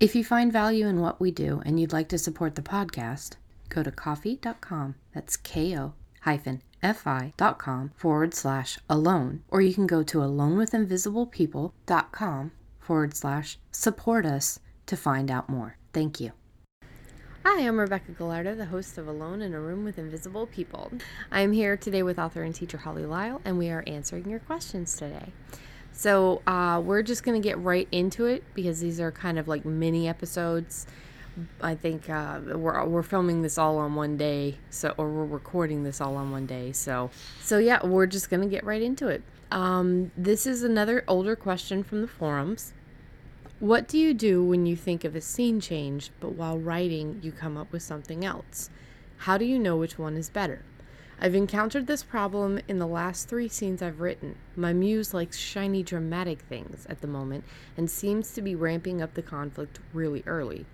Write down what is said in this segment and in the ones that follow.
If you find value in what we do and you'd like to support the podcast, go to ko-fi.com. That's K-O hyphen fi.com forward slash alone, or you can go to alonewithinvisiblepeople.com forward slash support us to find out more. Thank you. Hi, I'm Rebecca Gallardo, the host of Alone in a Room with Invisible People. I am here today with author and teacher Holly Lisle, and we are answering your questions today. So, uh, we're just going to get right into it because these are kind of like mini episodes. I think uh, we're, we're filming this all on one day, so or we're recording this all on one day. So, so yeah, we're just going to get right into it. Um, this is another older question from the forums. What do you do when you think of a scene change, but while writing, you come up with something else? How do you know which one is better? I've encountered this problem in the last three scenes I've written. My muse likes shiny, dramatic things at the moment and seems to be ramping up the conflict really early.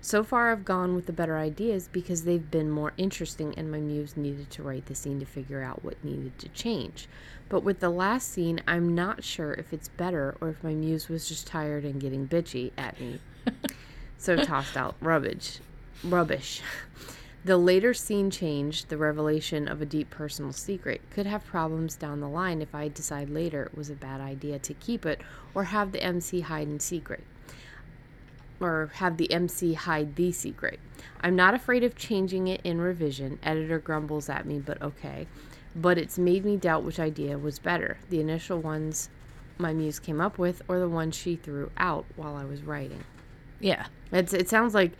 So far, I've gone with the better ideas because they've been more interesting, and my muse needed to write the scene to figure out what needed to change. But with the last scene, I'm not sure if it's better or if my muse was just tired and getting bitchy at me. so tossed out rubbish. Rubbish. The later scene change, the revelation of a deep personal secret, could have problems down the line if I decide later it was a bad idea to keep it or have the MC hide in secret or have the MC hide the secret. I'm not afraid of changing it in revision. Editor grumbles at me, but okay. But it's made me doubt which idea was better the initial ones my muse came up with, or the ones she threw out while I was writing. Yeah. It's, it sounds like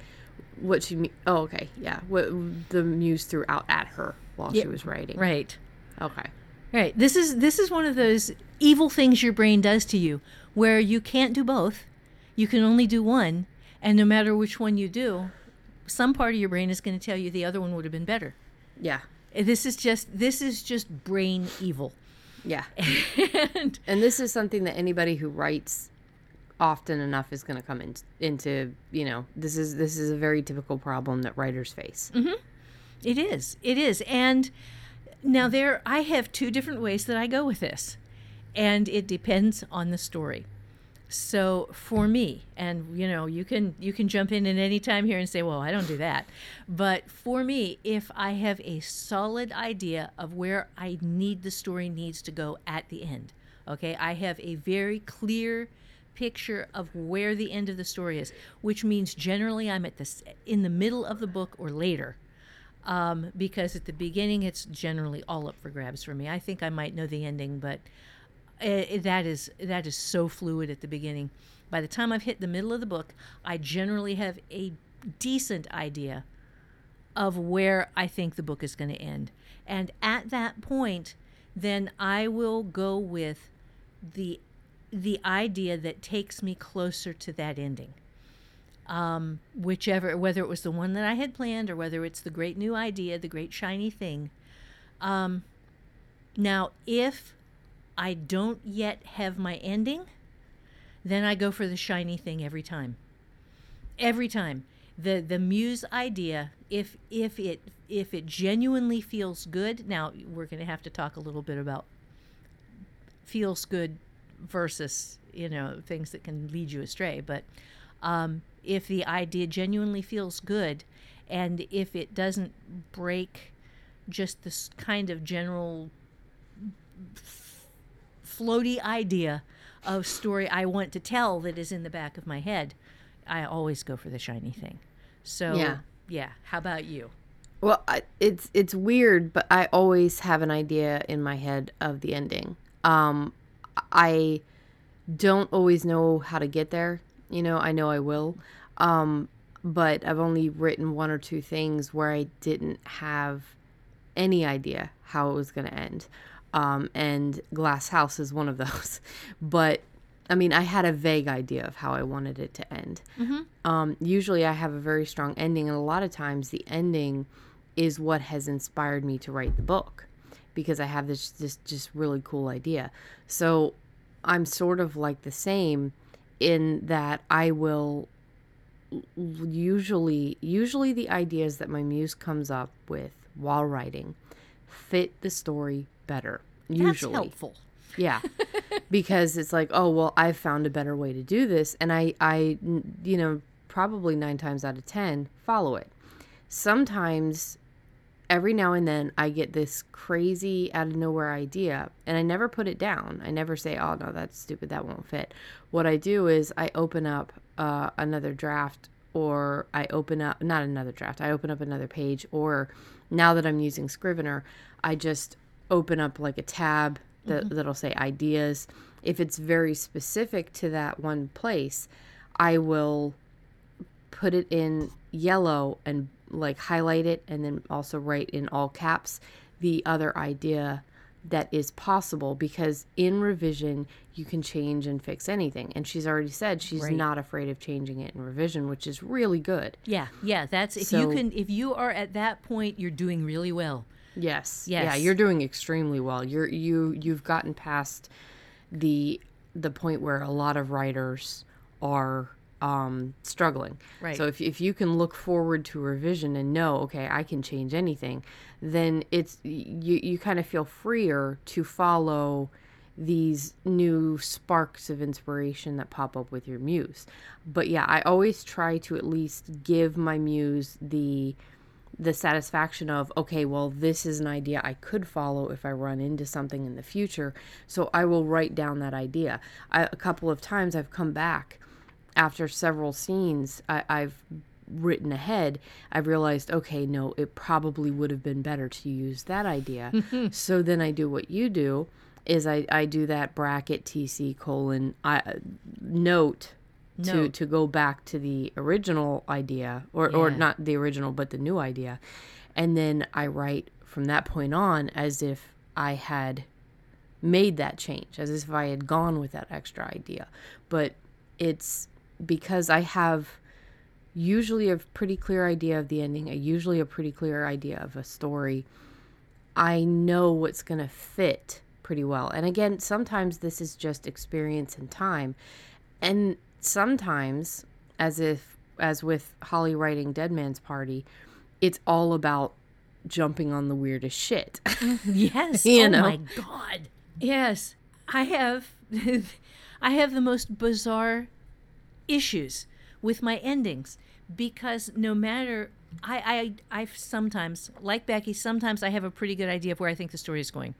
what she. Oh, okay. Yeah. What the muse threw out at her while Yeah, she was writing. Right. Okay. Right. This is this is one of those evil things your brain does to you where you can't do both. You can only do one, and no matter which one you do, some part of your brain is going to tell you the other one would have been better. Yeah. This is just this is just brain evil. Yeah. and And this is something that anybody who writes often enough is going to come in, into, you know, this is this is a very typical problem that writers face. Mm-hmm. It is. It is. And now there I have two different ways that I go with this. And it depends on the story. So for me, and you know, you can you can jump in at any time here and say, "Well, I don't do that." But for me, if I have a solid idea of where I need the story needs to go at the end, okay? I have a very clear picture of where the end of the story is, which means generally I'm at this in the middle of the book or later um, because at the beginning it's generally all up for grabs for me. I think I might know the ending, but uh, that is that is so fluid at the beginning. By the time I've hit the middle of the book, I generally have a decent idea of where I think the book is going to end, and at that point, then I will go with the the idea that takes me closer to that ending um, whichever, whether it was the one that I had planned or whether it's the great new idea, the great shiny thing. Um, now, if I don't yet have my ending, then I go for the shiny thing every time. Every time. The the muse idea, if if it if it genuinely feels good, now we're going to have to talk a little bit about feels good versus you know things that can lead you astray, but um, if the idea genuinely feels good and if it doesn't break just this kind of general f- floaty idea of story I want to tell that is in the back of my head, I always go for the shiny thing. So, Yeah. yeah. How about you? Well, I, it's it's weird, but I always have an idea in my head of the ending. Um, I don't always know how to get there. You know, I know I will. Um, but I've only written one or two things where I didn't have any idea how it was going to end. Um, and Glass House is one of those. But I mean, I had a vague idea of how I wanted it to end. Um, usually, I have a very strong ending, and a lot of times, the ending is what has inspired me to write the book because I have this this just really cool idea. So I'm sort of like the same in that I will usually usually the ideas that my muse comes up with while writing fit the story better. Usually. That's helpful. Yeah. because it's like, oh, well, I've found a better way to do this. And I I you know, probably nine times out of 10 follow it. Sometimes, every now and then, I get this crazy out of nowhere idea and I never put it down. I never say, oh, no, that's stupid. That won't fit. What I do is I open up uh, another draft or I open up, not another draft, I open up another page. Or now that I'm using Scrivener, I just open up like a tab that, that'll say ideas. If it's very specific to that one place, I will put it in yellow and like highlight it and then also write in all caps the other idea that is possible because in revision you can change and fix anything and she's already said she's Right. not afraid of changing it in revision which is really good Yeah, yeah. That's if So- you can. If you are at that point, you're doing really well. Yes. Yeah, Yes. you're doing extremely well. You're you you've gotten past the the point where a lot of writers are um struggling. Right. So if if you can look forward to revision and know, okay, I can change anything, then it's you you kind of feel freer to follow these new sparks of inspiration that pop up with your muse. But yeah, I always try to at least give my muse the the satisfaction of okay well this is an idea i could follow if i run into something in the future so i will write down that idea I, a couple of times i've come back after several scenes I, i've written ahead i've realized okay no it probably would have been better to use that idea. So then i do what you do is i, I do that bracket tc colon I, note to Note. to go back to the original idea or or not the original but the new idea. And then i write from that point on as if i had made that change as if i had gone with that extra idea. But it's because i have usually a pretty clear idea of the ending a usually a pretty clear idea of a story I know what's going to fit pretty well. And again, sometimes this is just experience and time. And sometimes, as if, as with Holly writing Dead Man's Party, it's all about jumping on the weirdest shit. Mm-hmm. Yes. You oh know? my god. Yes. I have I have the most bizarre issues with my endings because no matter I I I sometimes like Becky, sometimes I have a pretty good idea of where I think the story is going.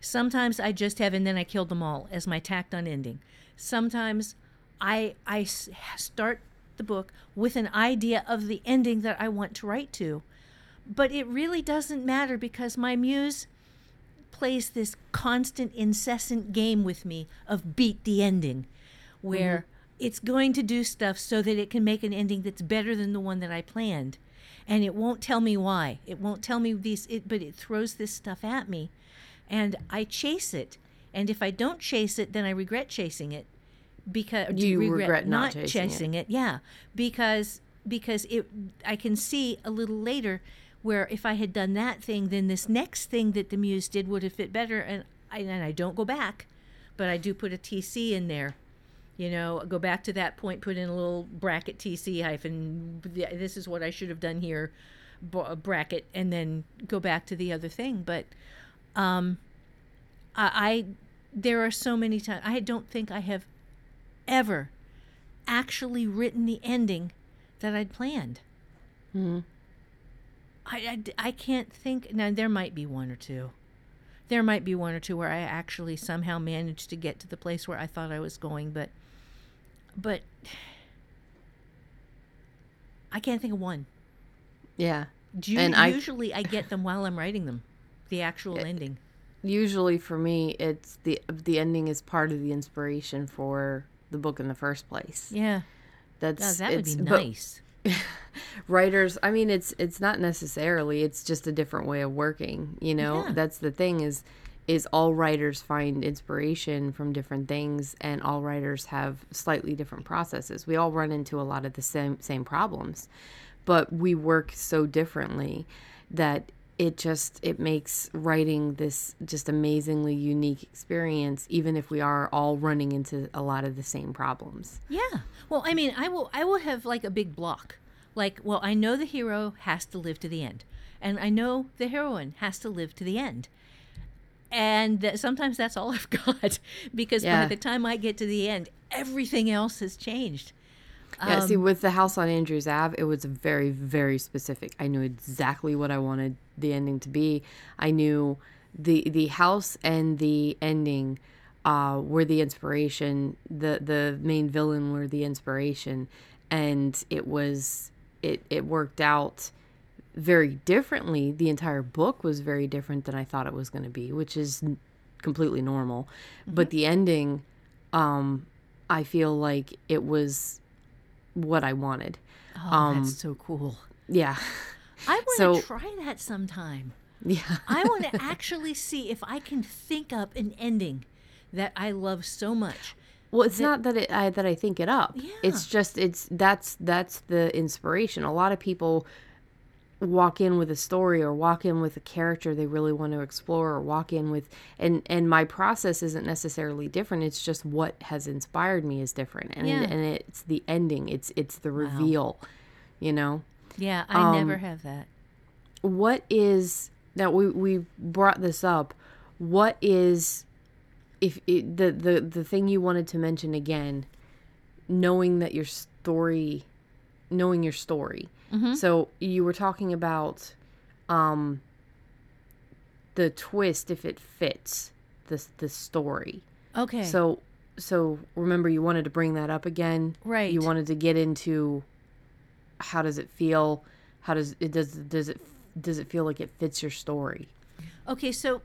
Sometimes I just have and then I killed them all as my tacked on ending. Sometimes I I start the book with an idea of the ending that I want to write to. But it really doesn't matter because my muse plays this constant, incessant game with me of beat the ending, where mm-hmm. It's going to do stuff so that it can make an ending that's better than the one that I planned. And it won't tell me why. It won't tell me these, it, but it throws this stuff at me. And I chase it. And if I don't chase it, then I regret chasing it because do You regret not chasing it. chasing it. Yeah, because because it I can see a little later where if I had done that thing, then this next thing that the muse did would have fit better, and I and I don't go back, but I do put a TC in there. You know, go back to that point, put in a little bracket TC hyphen. This is what I should have done here, bracket, and then go back to the other thing. But um, I, I there are so many times I don't think I have ever actually written the ending that I'd planned. I, I, I can't think. Now, there might be one or two. There might be one or two where I actually somehow managed to get to the place where I thought I was going, but, but I can't think of one. yeah. Do And usually I get them while I'm writing them, the actual eh, ending. Usually for me, it's the the ending is part of the inspiration for the book in the first place. Yeah, That's God, that would be it's- but- nice. writers i mean it's it's not necessarily it's just a different way of working you know Yeah. that's the thing is is all writers find inspiration from different things and all writers have slightly different processes. We all run into a lot of the same same problems, but we work so differently that it just it makes writing this just amazingly unique experience even if we are all running into a lot of the same problems. Yeah. Well, I mean, I will I will have like a big block. Like, well, I know the hero has to live to the end. And I know the heroine has to live to the end and that sometimes that's all I've got because Yeah. by the time I get to the end, everything else has changed. Yeah, see, Um, with the house on Andrews Ave, it was very, very specific. I knew exactly what I wanted the ending to be. I knew the the house and the ending uh, were the inspiration. The the main villain were the inspiration, and it was it it worked out very differently. The entire book was very different than I thought it was going to be, which is n- completely normal. But the ending, um, I feel like it was what I wanted. Oh, Um, that's so cool. Yeah. I want so- to try that sometime. Yeah. I want to actually see if I can think up an ending that I love so much. Well, it's not that it I, that I think it up. Yeah. It's just it's that's that's the inspiration. A lot of people walk in with a story or walk in with a character they really want to explore or walk in with and and my process isn't necessarily different it's just what has inspired me is different and Yeah. and it's the ending it's it's the reveal wow. you know Yeah, I never Um, have that. what is now we we brought this up what is if it, the the the thing you wanted to mention again knowing that your story knowing your story so you were talking about um the twist if it fits the the story Okay. so so remember you wanted to bring that up again Right. you wanted to get into how does it feel how does it does does it does it feel like it fits your story Okay, so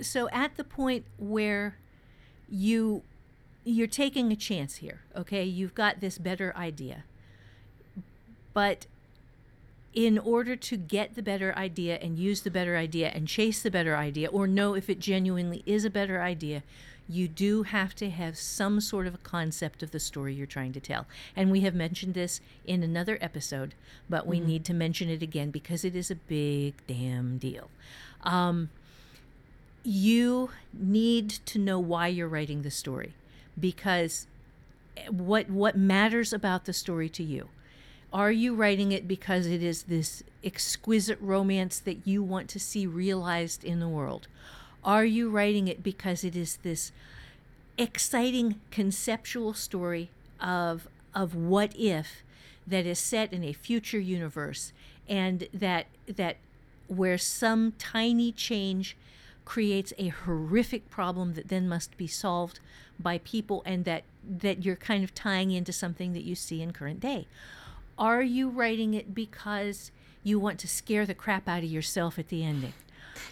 so at the point where you you're taking a chance here, okay? You've got this better idea. But in order to get the better idea and use the better idea and chase the better idea or know if it genuinely is a better idea, you do have to have some sort of a concept of the story you're trying to tell. And we have mentioned this in another episode, but we need to mention it again because it is a big damn deal. Um, you need to know why you're writing the story because what what matters about the story to you are you writing it because it is this exquisite romance that you want to see realized in the world? Are you writing it because it is this exciting conceptual story of of what if that is set in a future universe and that that where some tiny change creates a horrific problem that then must be solved by people and that that you're kind of tying into something that you see in current day are you writing it because you want to scare the crap out of yourself at the ending?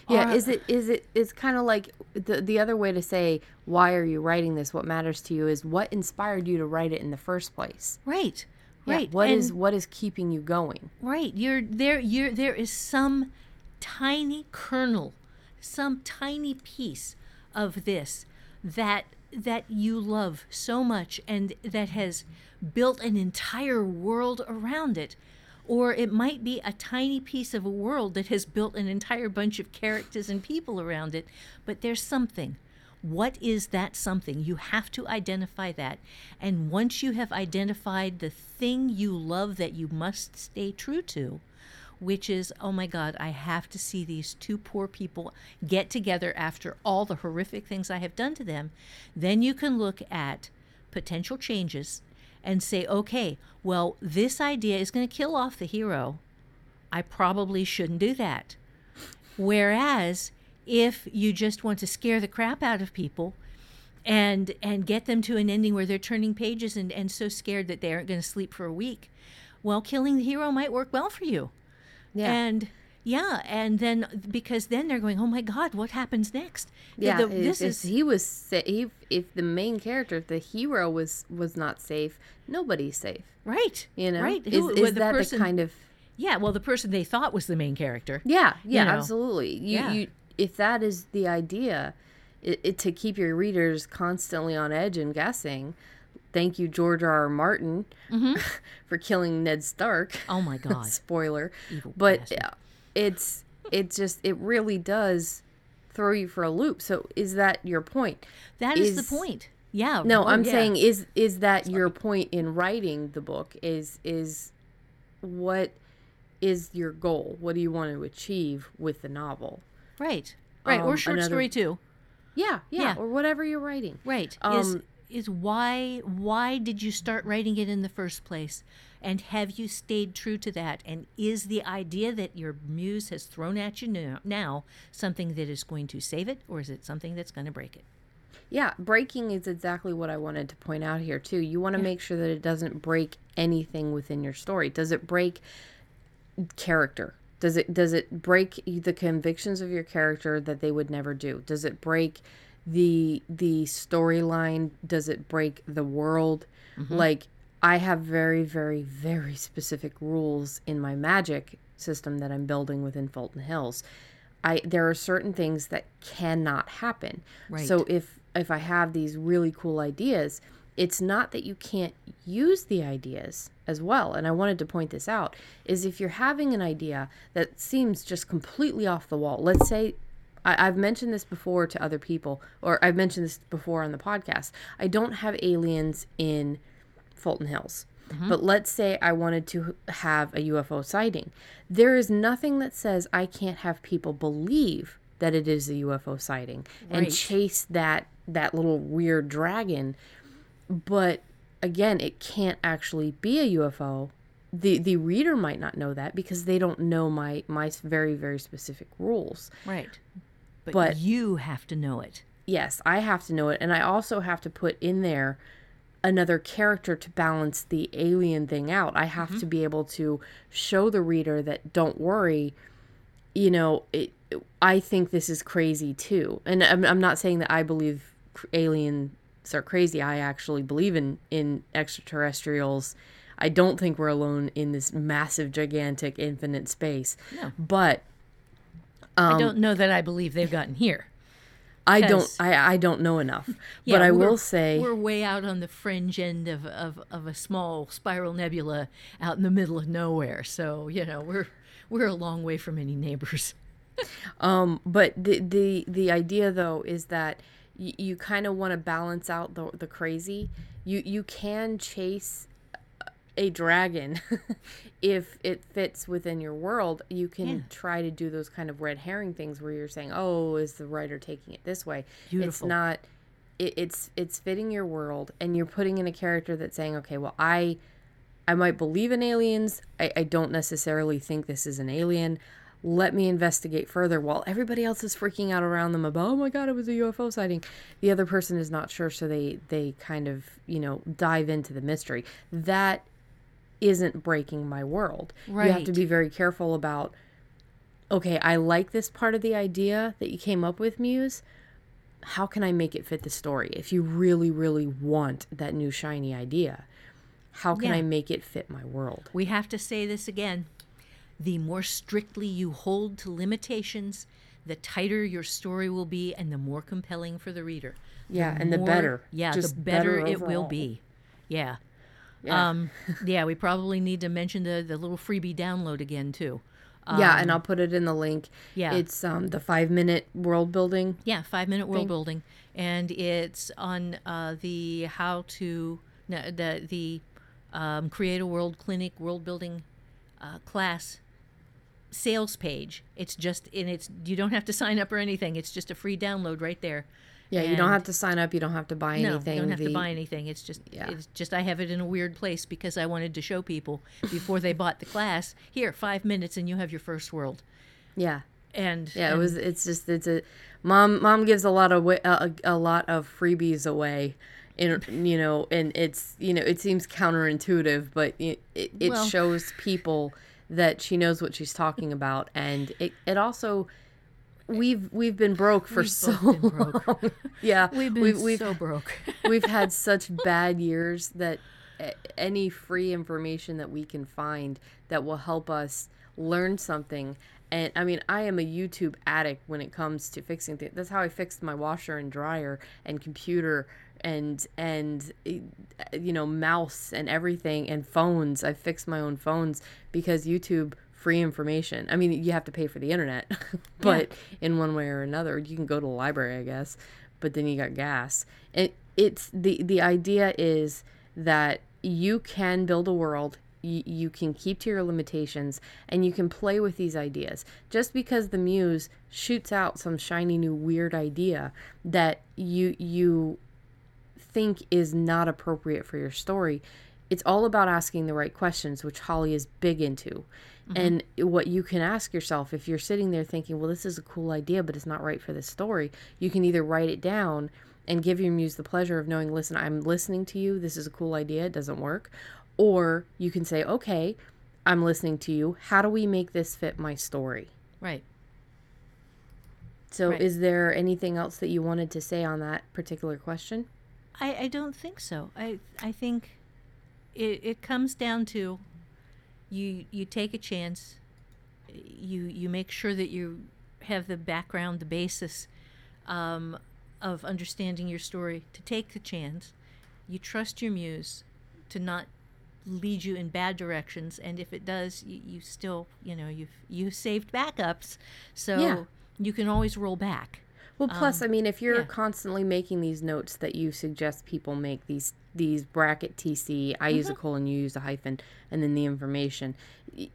Yeah Or- is it is it it's kind of like the the other way to say why are you writing this? What matters to you is what inspired you to write it in the first place. Right Yeah, right What is And- what is keeping you going? Right. You're there you're there is some tiny kernel, some tiny piece of this that that you love so much and that has built an entire world around it. Or it might be a tiny piece of a world that has built an entire bunch of characters and people around it, but there's something. What is that something? You have to identify that. And once you have identified the thing you love that you must stay true to, which is, oh my God, I have to see these two poor people get together after all the horrific things I have done to them, then you can look at potential changes and say, okay, well, this idea is going to kill off the hero. I probably shouldn't do that. Whereas if you just want to scare the crap out of people and and get them to an ending where they're turning pages and, and so scared that they aren't going to sleep for a week, well, killing the hero might work well for you. Yeah. And yeah, and then because then they're going, oh my God, what happens next? Yeah the- if, this if is he was sa- he, if the main character if the hero was was not safe nobody's safe right. you know right? is, Who- is well, the that person- the kind of yeah? Well, the person they thought was the main character. Yeah, yeah, know. absolutely. You, Yeah. you if that is the idea, it, it, to keep your readers constantly on edge and guessing. Thank you, George R. R. Martin, mm-hmm. for killing Ned Stark. Oh my God. Spoiler. Evil but bastard. It's it just it really does throw you for a loop. So is that your point? That is, is- the point. Yeah. No, I'm yeah. saying is is that your point in writing the book? Is is what is your goal? What do you want to achieve with the novel? Right. Right. or Um, short another- story too. Yeah, yeah, Yeah. or whatever you're writing. Right. is Um, is why why did you start writing it in the first place? And have you stayed true to that? And is the idea that your muse has thrown at you now, something that is going to save it, or is it something that's going to break it? Yeah, breaking is exactly what I wanted to point out here too. You want to make sure that it doesn't break anything within your story. Does it break character? Does it does it break the convictions of your character that they would never do? Does it break the the storyline? Does it break the world? Mm-hmm. Like I have very very very specific rules in my magic system that I'm building within Fulton Hills. I there are certain things that cannot happen. Right. So if if I have these really cool ideas, it's not that you can't use the ideas as well. And I wanted to point this out is if you're having an idea that seems just completely off the wall. Let's say I, I've mentioned this before to other people, or I've mentioned this before on the podcast. I don't have aliens in Fulton Hills. Mm-hmm. But let's say I wanted to have a UFO sighting. There is nothing that says I can't have people believe that it is a UFO sighting and chase that that little weird dragon. But again, it can't actually be a UFO. The the reader might not know that because they don't know my my very very specific rules. Right. But, But- you have to know it. yes, I have to know it. And I also have to put in there another character to balance the alien thing out. I have to be able to show the reader that don't worry, you know, it, I think this is crazy too. And I'm, I'm not saying that I believe aliens are crazy. I actually believe in, in extraterrestrials. I don't think we're alone in this massive, gigantic, infinite space. No. But I Um, don't know that I believe they've gotten here. I don't I, I don't know enough. Yeah, but I will say we're way out on the fringe end of, of, of a small spiral nebula out in the middle of nowhere. So you know we're we're a long way from any neighbors. Um, but the the the idea though is that y- you kind of want to balance out the the crazy. You you can chase a dragon if it fits within your world. You can Yeah. try to do those kind of red herring things where you're saying, "Oh, is the writer taking it this way?" It's not. It, it's it's fitting your world, and you're putting in a character that's saying, "Okay, well, I." I might believe in aliens. I, I don't necessarily think this is an alien. Let me investigate further while everybody else is freaking out around them about, oh my god, it was a UFO sighting. The other person is not sure, so they they kind of, you know, dive into the mystery. That isn't breaking my world. You have to be very careful about okay, I like this part of the idea that you came up with, Muse. How can I make it fit the story? If you really, really want that new shiny idea, how can Yeah. I make it fit my world? We have to say this again. The more strictly you hold to limitations, the tighter your story will be and the more compelling for the reader. Yeah, and the better. Yeah, Just the better, better it will be. Yeah. Yeah. Um, yeah, we probably need to mention the, the little freebie download again, too. yeah, and I'll put it in the link. Um, yeah. It's um the five minute world building. Yeah, five minute world thing. building, and it's on uh, the how to no, the the um, create a world clinic world building uh, class sales page. It's just and it's you don't have to sign up or anything. It's just a free download right there. Yeah, you don't have to sign up. You don't have to buy No, anything. you don't have to buy anything. It's just Yeah. it's just I have it in a weird place because I wanted to show people before they bought the class. Here, five minutes and you have your first world. Yeah, And yeah. It was. It's just. It's a. Mom. Mom gives a lot of a, a lot of freebies away. In, you know, and it's you know it seems counterintuitive, but it it, it Well- shows people that she knows what she's talking about, and it it also we've we've been broke for We've so both been broke. long. yeah, we've been we've, we've so broke. we've had such bad years that any free information that we can find that will help us learn something and I mean, I am a YouTube addict when it comes to fixing things. That's how I fixed my washer and dryer and computer and and you know mouse and everything and phones. I fixed my own phones because YouTube free information. I mean, you have to pay for the internet, but yeah. in one way or another, you can go to the library, I guess. But then you got gas. And it's the the idea is that you can build a world you, you can keep to your limitations and you can play with these ideas. Just because the muse shoots out some shiny new weird idea that you you think is not appropriate for your story, it's all about asking the right questions, which Holly is big into. Mm-hmm. And what you can ask yourself if you're sitting there thinking, well, this is a cool idea, but it's not right for this story, you can either write it down and give your muse the pleasure of knowing, listen, I'm listening to you. This is a cool idea. It doesn't work. Or you can say, okay, I'm listening to you. How do we make this fit my story? Right. So, right. is there anything else that you wanted to say on that particular question? I, I don't think so. I I think it, it comes down to you you take a chance. You you make sure that you have the background, the basis um, of understanding your story. To take the chance, you trust your muse to not lead you in bad directions and if it does you, you still you know you've you saved backups so yeah. you can always roll back well plus um, i mean if you're yeah. constantly making these notes that you suggest people make these these bracket tc i mm-hmm. use a mm-hmm. colon you use a hyphen and then the information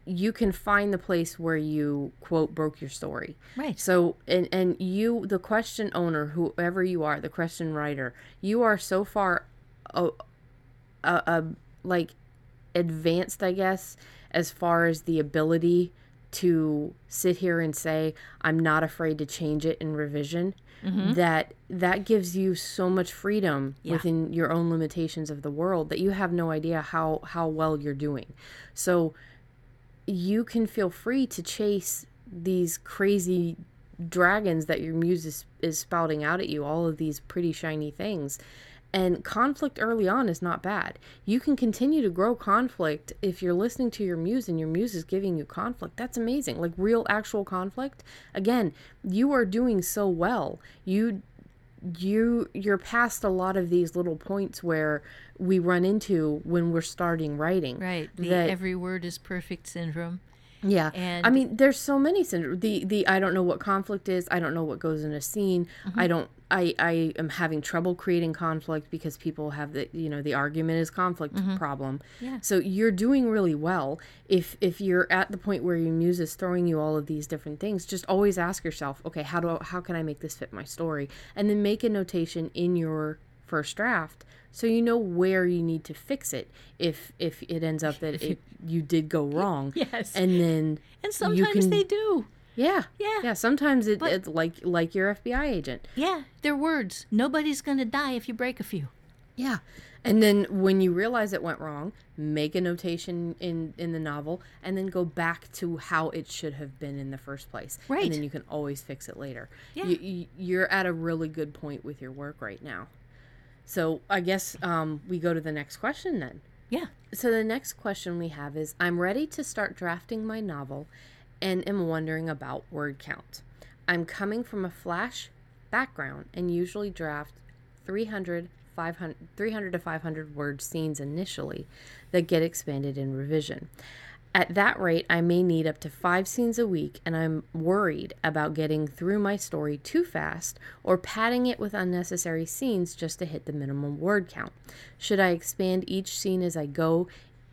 you can find the place where you quote broke your story right so and and you the question owner whoever you are the question writer you are so far a, a, a like advanced, I guess, as far as the ability to sit here and say I'm not afraid to change it in revision. Mm-hmm. That that gives you so much freedom yeah. within your own limitations of the world that you have no idea how how well you're doing. So you can feel free to chase these crazy dragons that your muse is, is spouting out at you, all of these pretty shiny things and conflict early on is not bad. You can continue to grow conflict if you're listening to your muse and your muse is giving you conflict. That's amazing. Like real actual conflict. Again, you are doing so well. You you you're past a lot of these little points where we run into when we're starting writing. Right. The every word is perfect syndrome. Yeah. And I mean, there's so many syndrome. The the I don't know what conflict is. I don't know what goes in a scene. Mm-hmm. I don't I I am having trouble creating conflict because people have the you know the argument is conflict mm-hmm. problem. Yeah. So you're doing really well. If if you're at the point where your muse is throwing you all of these different things, just always ask yourself, okay, how do I, how can I make this fit my story? And then make a notation in your first draft so you know where you need to fix it if if it ends up that it, you did go wrong. Yes. And then and sometimes can, they do. Yeah. Yeah. Yeah. Sometimes it, but, it's like like your FBI agent. Yeah. They're words. Nobody's gonna die if you break a few. Yeah. And then when you realize it went wrong, make a notation in in the novel and then go back to how it should have been in the first place. Right. And then you can always fix it later. Yeah. You, you're at a really good point with your work right now. So I guess um, we go to the next question then. Yeah. So the next question we have is I'm ready to start drafting my novel and am wondering about word count. I'm coming from a flash background and usually draft 300 500 300 to 500 word scenes initially that get expanded in revision. At that rate, I may need up to five scenes a week, and I'm worried about getting through my story too fast or padding it with unnecessary scenes just to hit the minimum word count. Should I expand each scene as I go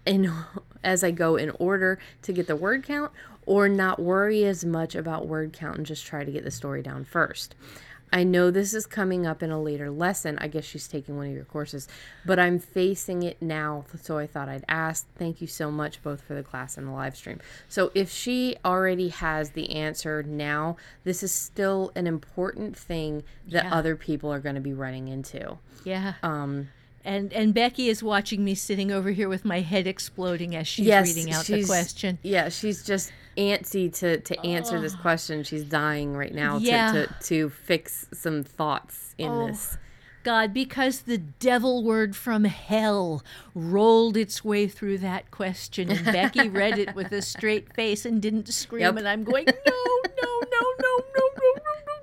in as I go in order to get the word count or not worry as much about word count and just try to get the story down first? I know this is coming up in a later lesson. I guess she's taking one of your courses, but I'm facing it now. So I thought I'd ask. Thank you so much, both for the class and the live stream. So if she already has the answer now, this is still an important thing that yeah. other people are going to be running into. Yeah. Um, and and Becky is watching me sitting over here with my head exploding as she's yes, reading out the question. Yeah, she's just antsy to to answer oh. this question. She's dying right now yeah. to, to to fix some thoughts in oh. this. God, because the devil word from hell rolled its way through that question, and Becky read it with a straight face and didn't scream, Yep. and I'm going, no, no, no, no, no, no, no, no.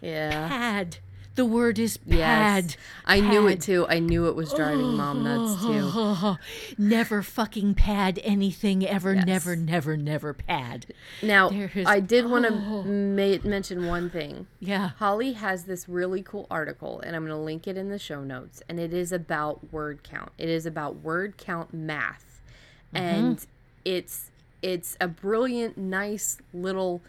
Yeah. Pad. The word is pad. Yes. I knew it too. I knew it was driving mom nuts too. never fucking pad anything ever. Yes. Never, never, never pad. Now, is- I did want to oh. ma- mention one thing. Yeah. Holly has this really cool article, and I'm going to link it in the show notes. And it is about word count. It is about word count math, mm-hmm. and it's it's a brilliant, nice little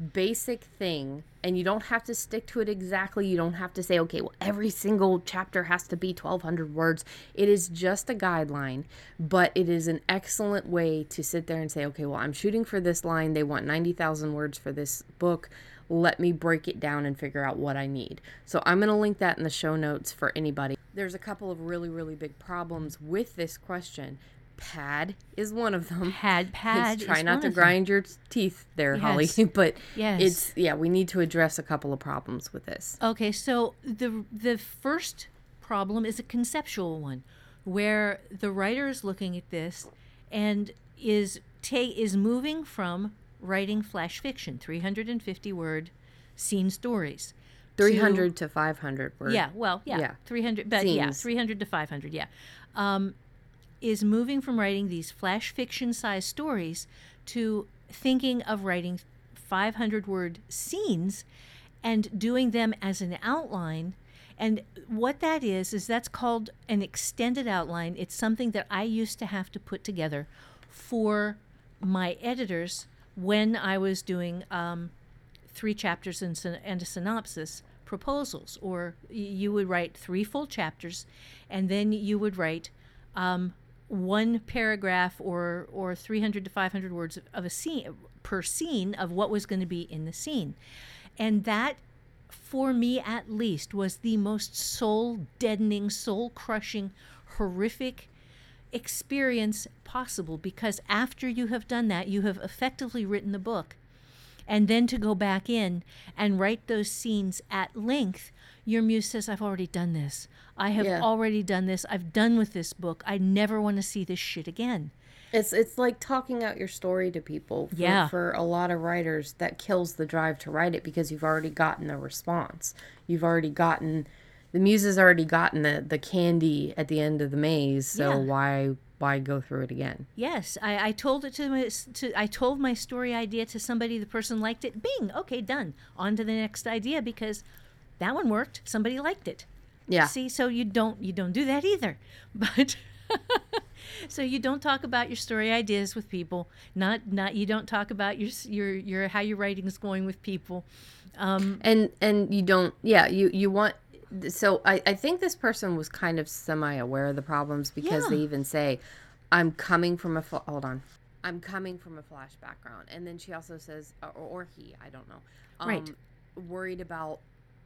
basic thing. And you don't have to stick to it exactly. You don't have to say, okay, well, every single chapter has to be 1,200 words. It is just a guideline, but it is an excellent way to sit there and say, okay, well, I'm shooting for this line. They want 90,000 words for this book let me break it down and figure out what I need. So I'm going to link that in the show notes for anybody. There's a couple of really, really big problems with this question. Pad is one of them. Pad, pad. It's try not to of them. grind your teeth there, Holly. But Yes. it's yeah, we need to address a couple of problems with this. Okay, so the the first problem is a conceptual one, where the writer is looking at this and is ta- is moving from writing flash fiction, 350 word scene stories. 300 to 500 word. Yeah, well, yeah, Yeah. 300, but yeah, 300 to 500, yeah. Um, is moving from writing these flash fiction sized stories to thinking of writing 500 word scenes and doing them as an outline. And what that is, is that's called an extended outline. It's something that I used to have to put together for my editors when I was doing um, three chapters and, and a synopsis proposals, or you would write three full chapters, and then you would write um, one paragraph or or 300 to 500 words of, a scene per scene of what was going to be in the scene, and that. For me, at least, was the most soul deadening, soul crushing, horrific experience possible because after you have done that, you have effectively written the book. And then to go back in and write those scenes at length, your muse says, I've already done this. I have Yeah. already done this. I've done with this book. I never want to see this shit again. It's it's like talking out your story to people. For, Yeah. For a lot of writers, that kills the drive to write it because you've already gotten the response. You've already gotten the muse has already gotten the the candy at the end of the maze. So Yeah. why why go through it again? Yes, I, I told it to, my, to I told my story idea to somebody. The person liked it. Bing. Okay, done. On to the next idea because that one worked. Somebody liked it. Yeah. See, so you don't you don't do that either. But so you don't talk about your story ideas with people. Not not you don't talk about your your your how your writing is going with people. Um, and and you don't yeah you you want so i i think this person was kind of semi aware of the problems because they even say i'm coming from a fl- hold on i'm coming from a flash background and then she also says or, or he i don't know um, Right. worried about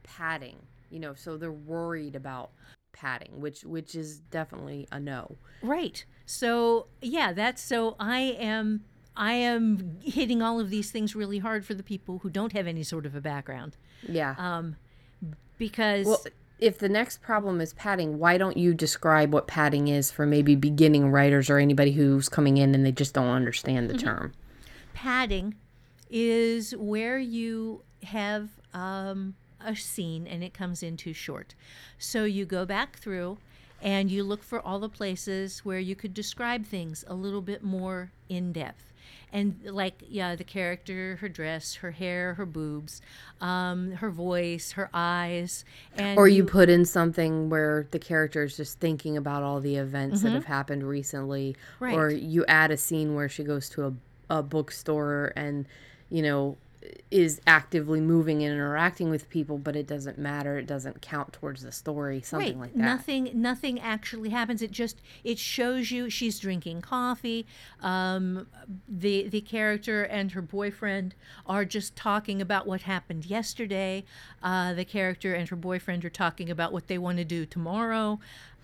padding you know so they're worried about padding which which is definitely a no Right. So yeah, that's so I am I am hitting all of these things really hard for the people who don't have any sort of a background. yeah Um because Well, if the next problem is padding, why don't you describe what padding is for maybe beginning writers or anybody who's coming in and they just don't understand the term? padding is where you have um, a scene and it comes in too short. So you go back through and you look for all the places where you could describe things a little bit more in depth. And like, yeah, the character, her dress, her hair, her boobs, um, her voice, her eyes, and Or you put in something where the character is just thinking about all the events that have happened recently. Or Mm-hmm. You add a scene where she goes to a, a bookstore and, you know, is actively moving and interacting with people, but it doesn't matter. It doesn't count towards the story. Something right like that. nothing nothing actually happens it just it shows you she's drinking coffee um, the the character and her boyfriend are just talking about what happened yesterday uh, the character and her boyfriend are talking about what they want to do tomorrow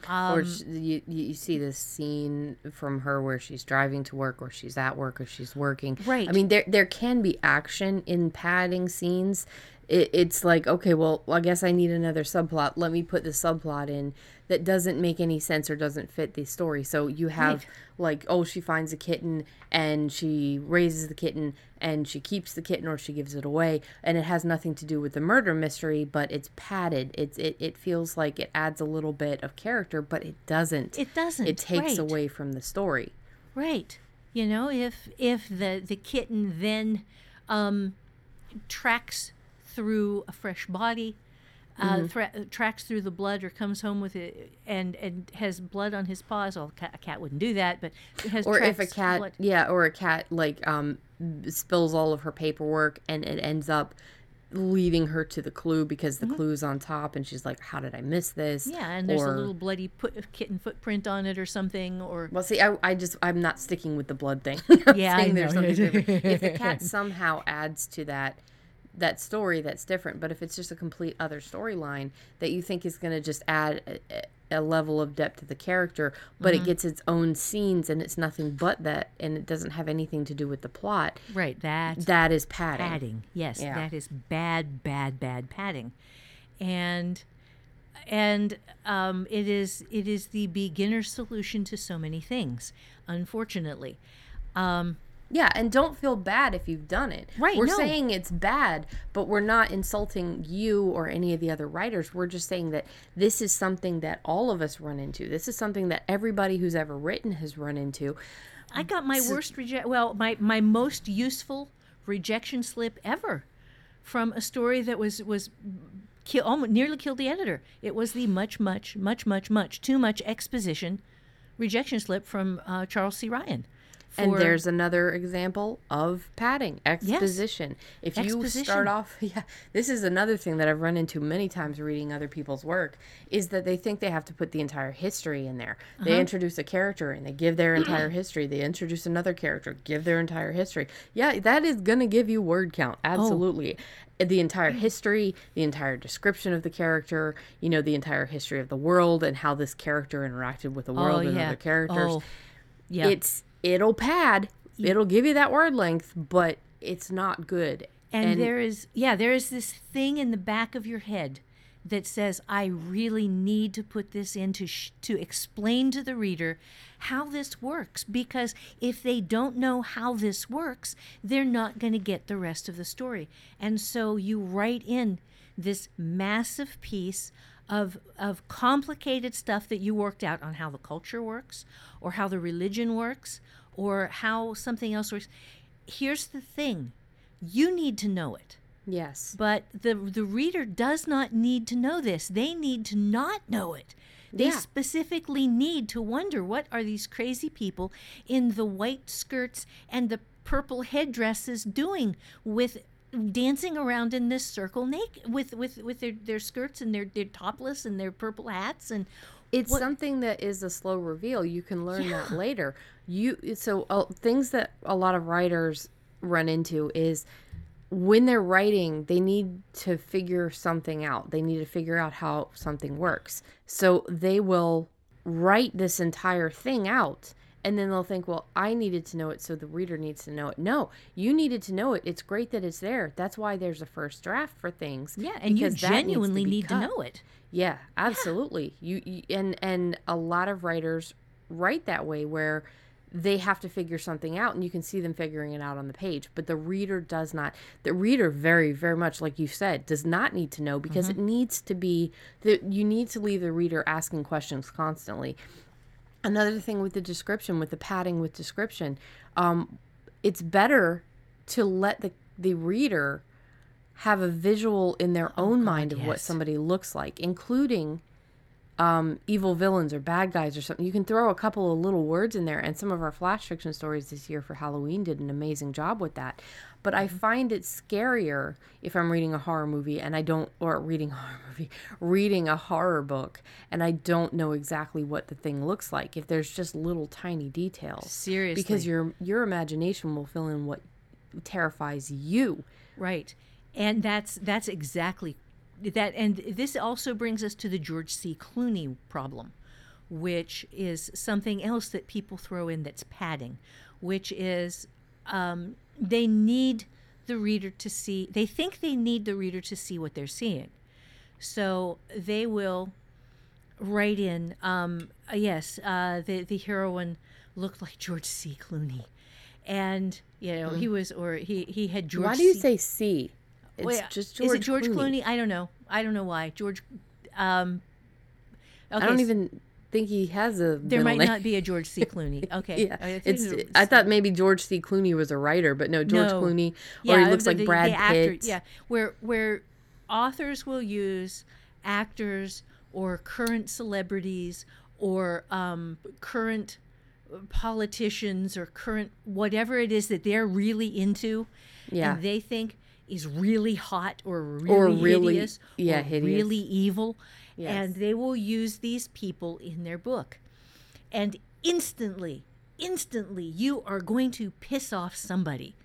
um, or sh- you, you see this scene from her where she's driving to work or she's at work or she's working. Right. i mean there there can be action in padding scenes. It, it's like okay well i guess i need another subplot. Let me put the subplot in that doesn't make any sense or doesn't fit the story so you have Right. like oh she finds a kitten and she raises the kitten and she keeps the kitten or she gives it away and it has nothing to do with the murder mystery but it's padded it's it, it feels like it adds a little bit of character but it doesn't It doesn't, it takes right. away from the story Right. You know, if if the the kitten then um, tracks through a fresh body, uh, thra- tracks through the blood, or comes home with it and and has blood on his paws. Well, a cat, wouldn't do that, but has or if a cat blood. yeah or a cat like um spills all of her paperwork and it ends up leading her to the clue because the clue's on top and she's like how did i miss this Mm-hmm. Yeah, and there's or, a little bloody put, kitten footprint on it or something, or well see I, I just i'm not sticking with the blood thing Yeah, I know. if the cat somehow adds to that that story that's different but if it's just a complete other storyline that you think is going to just add a, a level of depth to the character but Mm-hmm. it gets its own scenes and it's nothing but that and it doesn't have anything to do with the plot right that that is padding. padding. Yes, Yeah. that is bad, bad, bad padding, and and um, it is it is the beginner solution to so many things. Unfortunately, um, Yeah, and don't feel bad if you've done it. Right, We're no. saying it's bad, but we're not insulting you or any of the other writers. We're just saying that this is something that all of us run into. This is something that everybody who's ever written has run into. I got my worst reject. Well, my my most useful rejection slip ever from a story that was was kill, almost nearly killed the editor. It was the much much much much much too much exposition rejection slip from uh, Charles C. Ryan. And there's another example of padding, exposition. If you start off, yeah, this is another thing that I've run into many times reading other people's work is that they think they have to put the entire history in there. They Uh-huh. introduce a character and they give their entire history. They introduce another character, give their entire history. Yeah, that is going to give you word count. Oh. Absolutely. The entire history, the entire description of the character, you know, the entire history of the world and how this character interacted with the world and other characters Oh, yeah. it's it'll pad. It'll give you that word length but it's not good. And, there is yeah there is this thing in the back of your head that says i really need to put this in to, sh- to explain to the reader how this works. Because if they don't know how this works they're not going to get the rest of the story. And so you write in this massive piece of of complicated stuff that you worked out on how the culture works or how the religion works or how something else works. Here's the thing. You need to know it. Yes. But the the reader does not need to know this. They need to not know it. They Yeah. specifically need to wonder what are these crazy people in the white skirts and the purple headdresses doing with dancing around in this circle naked with with with their, their skirts and their, their topless and their purple hats and it's What- something that is a slow reveal. You can learn that later. You so uh, things that a lot of writers run into is when they're writing they need to figure something out. They need to figure out how something works. So they will write this entire thing out and then they'll think well i needed to know it so the reader needs to know it. No you needed to know it. It's great that it's there. That's why there's a first draft for things yeah and you because that needs to genuinely be need to know it. Yeah, absolutely. You, you and and a lot of writers write that way where they have to figure something out and you can see them figuring it out on the page but the reader does not the reader very very much like you said does not need to know because mm-hmm. it needs to be that you need to leave the reader asking questions constantly another thing with the description with the padding with description um, it's better to let the the reader have a visual in their own mind of what somebody looks like including um, evil villains or bad guys or something. You can throw a couple of little words in there and some of our flash fiction stories this year for halloween did an amazing job with that. But i find it scarier if i'm reading a horror movie and i don't or reading a horror movie reading a horror book and i don't know exactly what the thing looks like if there's just little tiny details. Seriously. because your your imagination will fill in what terrifies you. Right. And that's that's exactly that and this also brings us to the George C. Clooney problem, which is something else that people throw in that's padding, which is um, they need the reader to see they think they need the reader to see what they're seeing so they will write in um, uh, yes uh, the, the heroine looked like george c clooney and you know he was or he he had george Why do you C. say C? It's Wait, just George is it george Clooney. clooney. i don't know i don't know why george um okay, I don't even think he has a. there might name. not be a george c clooney okay Yeah, I think it's. I thought maybe George C. Clooney was a writer, but no, George No. Clooney, or he looks like the- Brad the actor- Pitt. yeah, where where authors will use actors or current celebrities or um, current politicians or current whatever it is that they're really into, Yeah. and they think is really hot or really, Or really- hideous, yeah, or hideous. really evil, Yes. and they will use these people in their book, and instantly, instantly, you are going to piss off somebody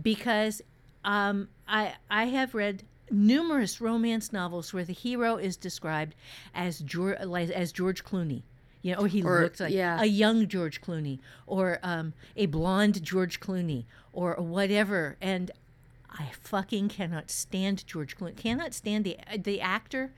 because um, I I have read numerous romance novels where the hero is described as George as George Clooney. You know, or he Or- looks like yeah. a young George Clooney, or um, a blonde George Clooney, or whatever. And I fucking cannot stand George Clooney. Cannot stand the uh, the actor.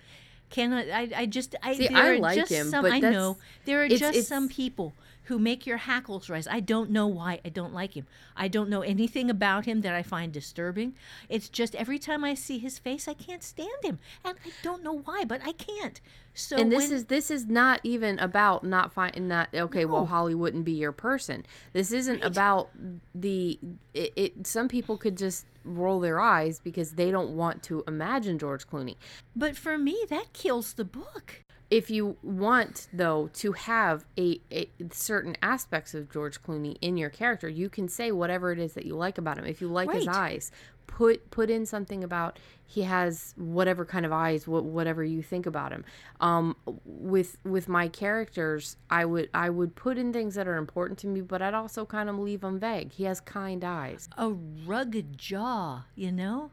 Cannot. I. I just. I. See, there I are like just him, Some, but I know there are it's- just it's- some people who make your hackles rise. I don't know why I don't like him. I don't know anything about him that I find disturbing. It's just every time I see his face, I can't stand him, and I don't know why, but I can't. So and this when- is this is not even about not finding not okay well No. holly wouldn't be your person this isn't about the it, it some people could just roll their eyes because they don't want to imagine george clooney but for me, that kills the book. If you want though to have a, a certain aspects of george clooney in your character you can say whatever it is that you like about him. If you like his eyes put put in something about he has whatever kind of eyes wh- whatever you think about him. Um with with my characters i would i would put in things that are important to me but i'd also kind of leave them vague. He has kind eyes. A rugged jaw, you know.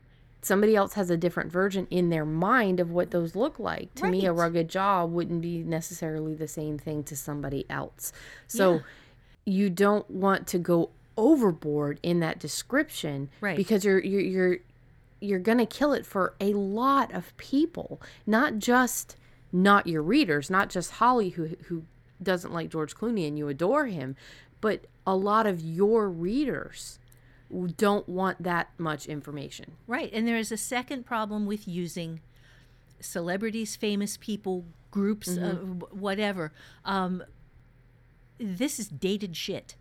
Somebody else has a different version in their mind of what those look like. To me, a rugged jaw wouldn't be necessarily the same thing to somebody else. So Yeah. you don't want to go overboard in that description Right. because you're you're you're you're going to kill it for a lot of people, not just not your readers, not just Holly who who doesn't like George Clooney and you adore him, but a lot of your readers don't want that much information. Right. And there is a second problem with using celebrities, famous people, groups, uh, whatever. Um, this is dated shit.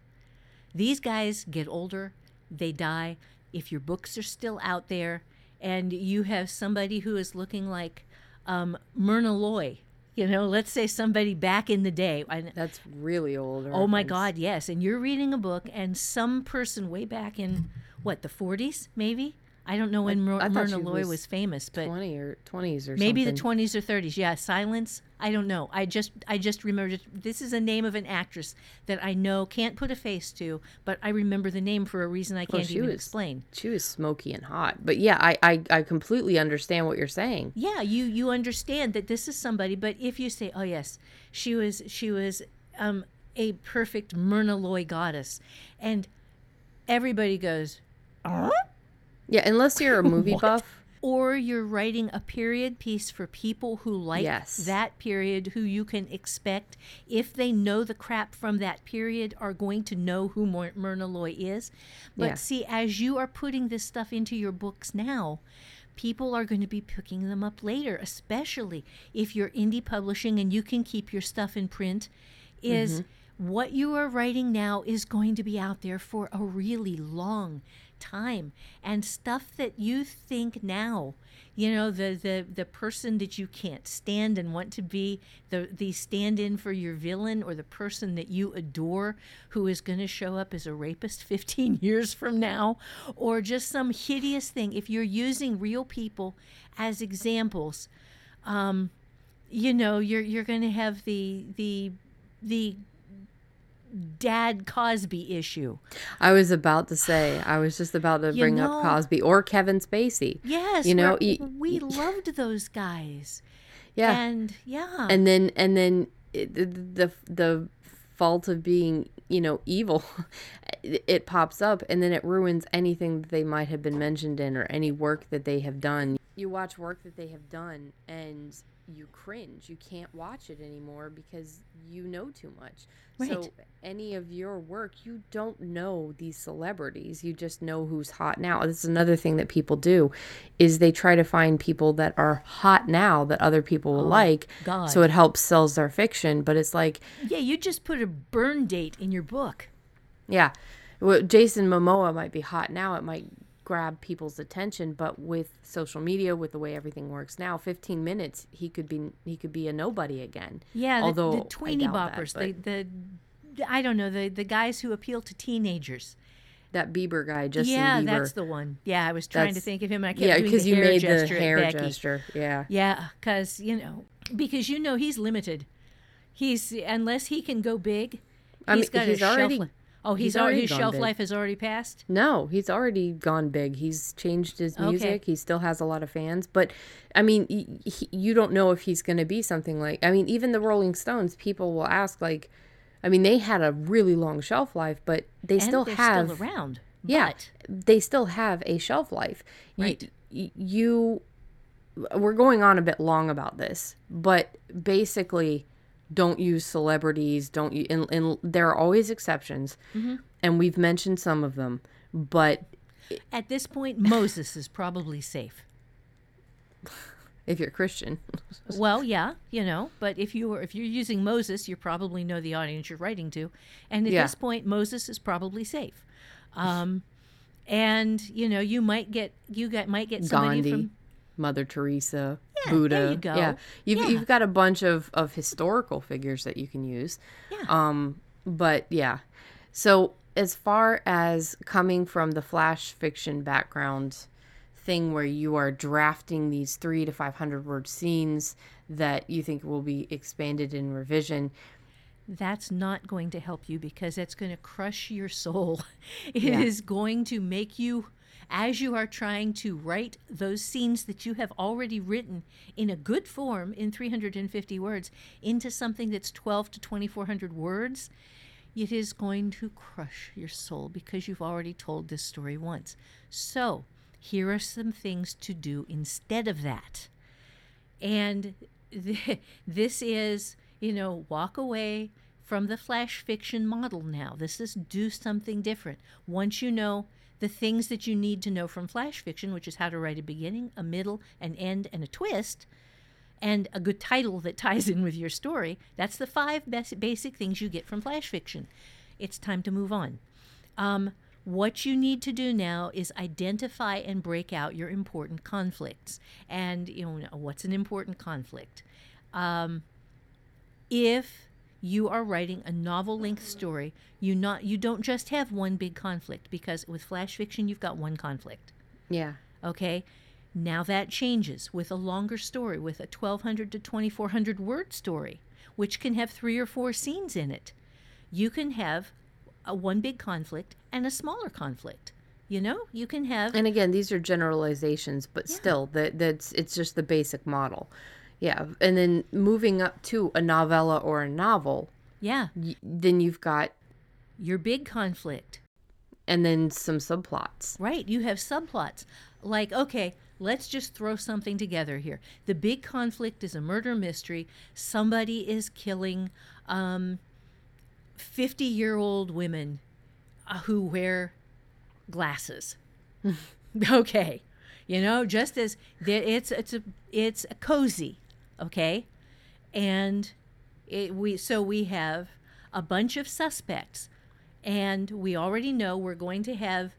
These guys get older, they die. If your books are still out there and you have somebody who is looking like um, Myrna Loy, you know, let's say somebody back in the day. I, That's really old. Oh my. God, yes. And you're reading a book, and some person way back in what the 40s, maybe. I don't know when I thought Myrna Loy was was, famous, but twenty or twenties or maybe something. the 20s or 30s. Yeah, Silence. I don't know. I just I just remembered this is a name of an actress that I know can't put a face to, but I remember the name for a reason I can't she even was- explain. She was smoky and hot, but yeah, I, I I completely understand what you're saying. yeah you you understand that this is somebody but if you say oh yes she was she was um a perfect myrna loy goddess and everybody goes Yeah, unless you're a movie buff. or you're writing a period piece for people who like Yes. that period who you can expect if they know the crap from that period are going to know who Myr- myrna loy is but Yeah. see as you are putting this stuff into your books now people are going to be picking them up later especially if you're indie publishing and you can keep your stuff in print is mm-hmm. what you are writing now is going to be out there for a really long time and stuff that you think now you know the the the person that you can't stand and want to be the the stand-in for your villain or the person that you adore who is going to show up as a rapist 15 years from now or just some hideous thing. If you're using real people as examples um you know you're you're going to have the the the dad Cosby issue. I was about to say, I was just about to bring know- up Cosby or Kevin Spacey. Yes, You know, y- we loved those guys. Yeah. And yeah. and then and then it, the, the the fault of being, you know, evil, it pops up and then it ruins anything that they might have been mentioned in or any work that they have done. You watch work that they have done and you cringe. You can't watch it anymore because you know too much. Right. So any of your work, you don't know these celebrities. You just know who's hot now. This is another thing that people do is they try to find people that are hot now that other people will oh, like. God. So it helps sells their fiction, but it's like Yeah, you just put a burn date in your book. yeah. Well, Jason Momoa might be hot now. It might grab people's attention, but with social media, with the way everything works now, 15 minutes he could be he could be a nobody again. Yeah, Although the I tweeny doubt that, boppers, the the I don't know the the guys who appeal to teenagers. that Bieber guy, Justin yeah, Bieber. that's the one. Yeah, I was trying to think of him. and I kept yeah, because you made the hair gesture. Yeah. Yeah, because you know, because you know he's limited. He's unless he can go big. I he's mean, got he's a already- li- Oh, he's, he's already already his shelf big. life has already passed. No, he's already gone big. He's changed his Okay. music. He still has a lot of fans, but I mean, he, you don't know if he's going to be something like. I mean, even the Rolling Stones, people will ask like, I mean, they had a really long shelf life, but they And still have still around. Yeah, but- they still have a shelf life. Right. y- you, we're going on a bit long about this, but basically, don't use celebrities. Don't you? And, and there are always exceptions, Mm-hmm. and we've mentioned some of them. But At this point, Moses is probably safe. if you're Christian, Well, yeah, you know, but if you were if you're using Moses, you probably know the audience you're writing to, and at Yeah. this point, Moses is probably safe. Um, and you know, you might get you get might get somebody Gandhi, from Mother Teresa, Yeah, Buddha. there you go. Yeah, you've Yeah. you've got a bunch of of historical figures that you can use. Yeah. Um, but yeah, so as far as coming from the flash fiction background thing where you are drafting these three to five hundred word scenes that you think will be expanded in revision that's not going to help you because it's going to crush your soul. It is Yeah. going to make you, as you are trying to write those scenes that you have already written in a good form in 350 words into something that's 12 to 2400 words, it is going to crush your soul because you've already told this story once. So, here are some things to do instead of that. And th- this is, you know, walk away from the flash fiction model now. This is do something different. Once you know the things that you need to know from flash fiction, which is how to write a beginning, a middle, an end, and a twist, and a good title that ties in with your story, that's the five bas- basic things you get from flash fiction. It's time to move on. Um, what you need to do now is identify and break out your important conflicts. And you know what's an important conflict? Um, if you are writing a novel-length story, you not you don't just have one big conflict because with flash fiction you've got one conflict. yeah Okay. Now that changes with a longer story, with a 1200 to 2400 word story, which can have three or four scenes in it. You can have a one big conflict and a smaller conflict. You know, you can have and again these are generalizations but still that that's it's just the basic model yeah and then moving up to a novella or a novel yeah, y- then you've got your big conflict. and then some subplots Right, you have subplots. Like, okay, let's just throw something together here. The big conflict is a murder mystery. Somebody is killing um 50-year-old women uh, who wear glasses. okay. You know, just as it's it's a it's a cozy, okay? And it, we so we have a bunch of suspects and we already know we're going to have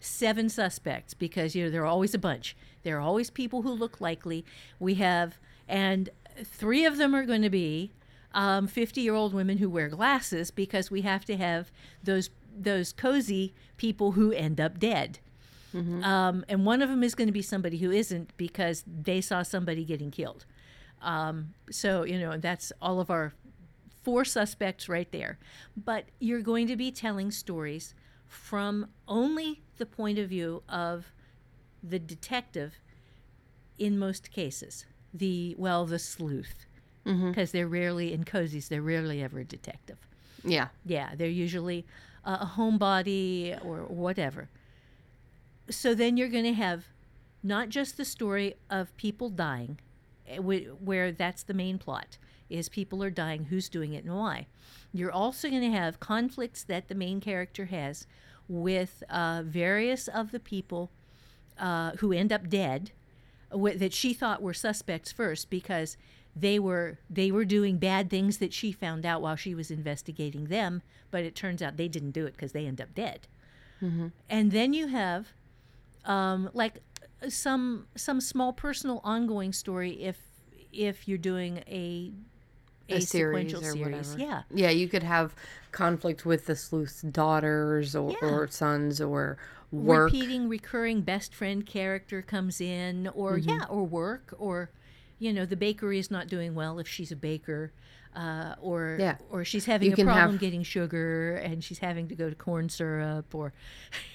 seven suspects because you know there are always a bunch. There are always people who look likely. We have and three of them are going to be um, 50-year-old women who wear glasses because we have to have those those cozy people who end up dead. Um, and one of them is going to be somebody who isn't because they saw somebody getting killed. Um, so, you know, that's all of our four suspects right there. But you're going to be telling stories from only the point of view of the detective in most cases. The, well, the sleuth. Because they're rarely in cozies, they're rarely ever a detective. Yeah. Yeah, they're usually uh, a homebody or whatever. So then you're going to have not just the story of people dying, where that's the main plot is people are dying, who's doing it and why. You're also going to have conflicts that the main character has with uh, various of the people uh, who end up dead that she thought were suspects first because they were they were doing bad things that she found out while she was investigating them but it turns out they didn't do it because they end up dead and then you have um, like some some small personal ongoing story if if you're doing a a, A series sequential or series whatever. yeah Yeah, you could have conflict with the sleuth's daughters or, Yeah. or sons or work. repeating recurring best friend character comes in or Mm-hmm. yeah or work or you know the bakery is not doing well if she's a baker uh, or Yeah. or she's having You a problem have- getting sugar and she's having to go to corn syrup or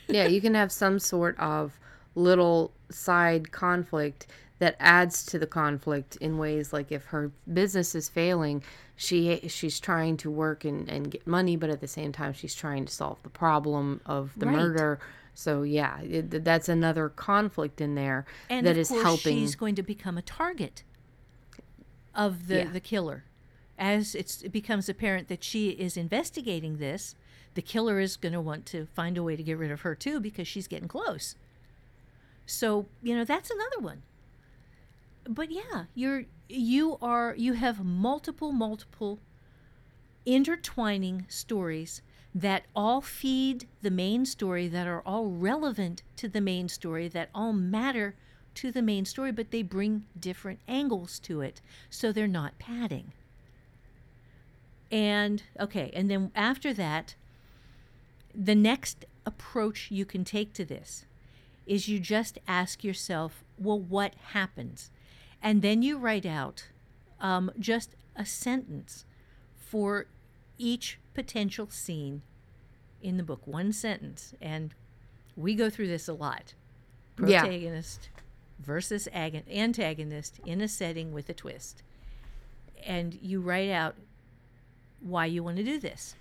yeah, you can have some sort of little side conflict that adds to the conflict in ways like if her business is failing, she she's trying to work and, and get money, but at the same time she's trying to solve the problem of the Right. murder. So yeah, it, that's another conflict in there and that of is course helping. she's going to become a target of the Yeah. the killer as it's, it becomes apparent that she is investigating this the killer is going to want to find a way to get rid of her too because she's getting close so you know that's another one. But yeah you're you are you have multiple multiple intertwining stories that all feed the main story that are all relevant to the main story that all matter to the main story but they bring different angles to it so they're not padding. And okay and then after that the next approach you can take to this is you just ask yourself, well, what happens? And then you write out um, just a sentence for each potential scene in the book, one sentence. And we go through this a lot Yeah. protagonist versus agon- antagonist in a setting with a twist. And you write out why you want to do this.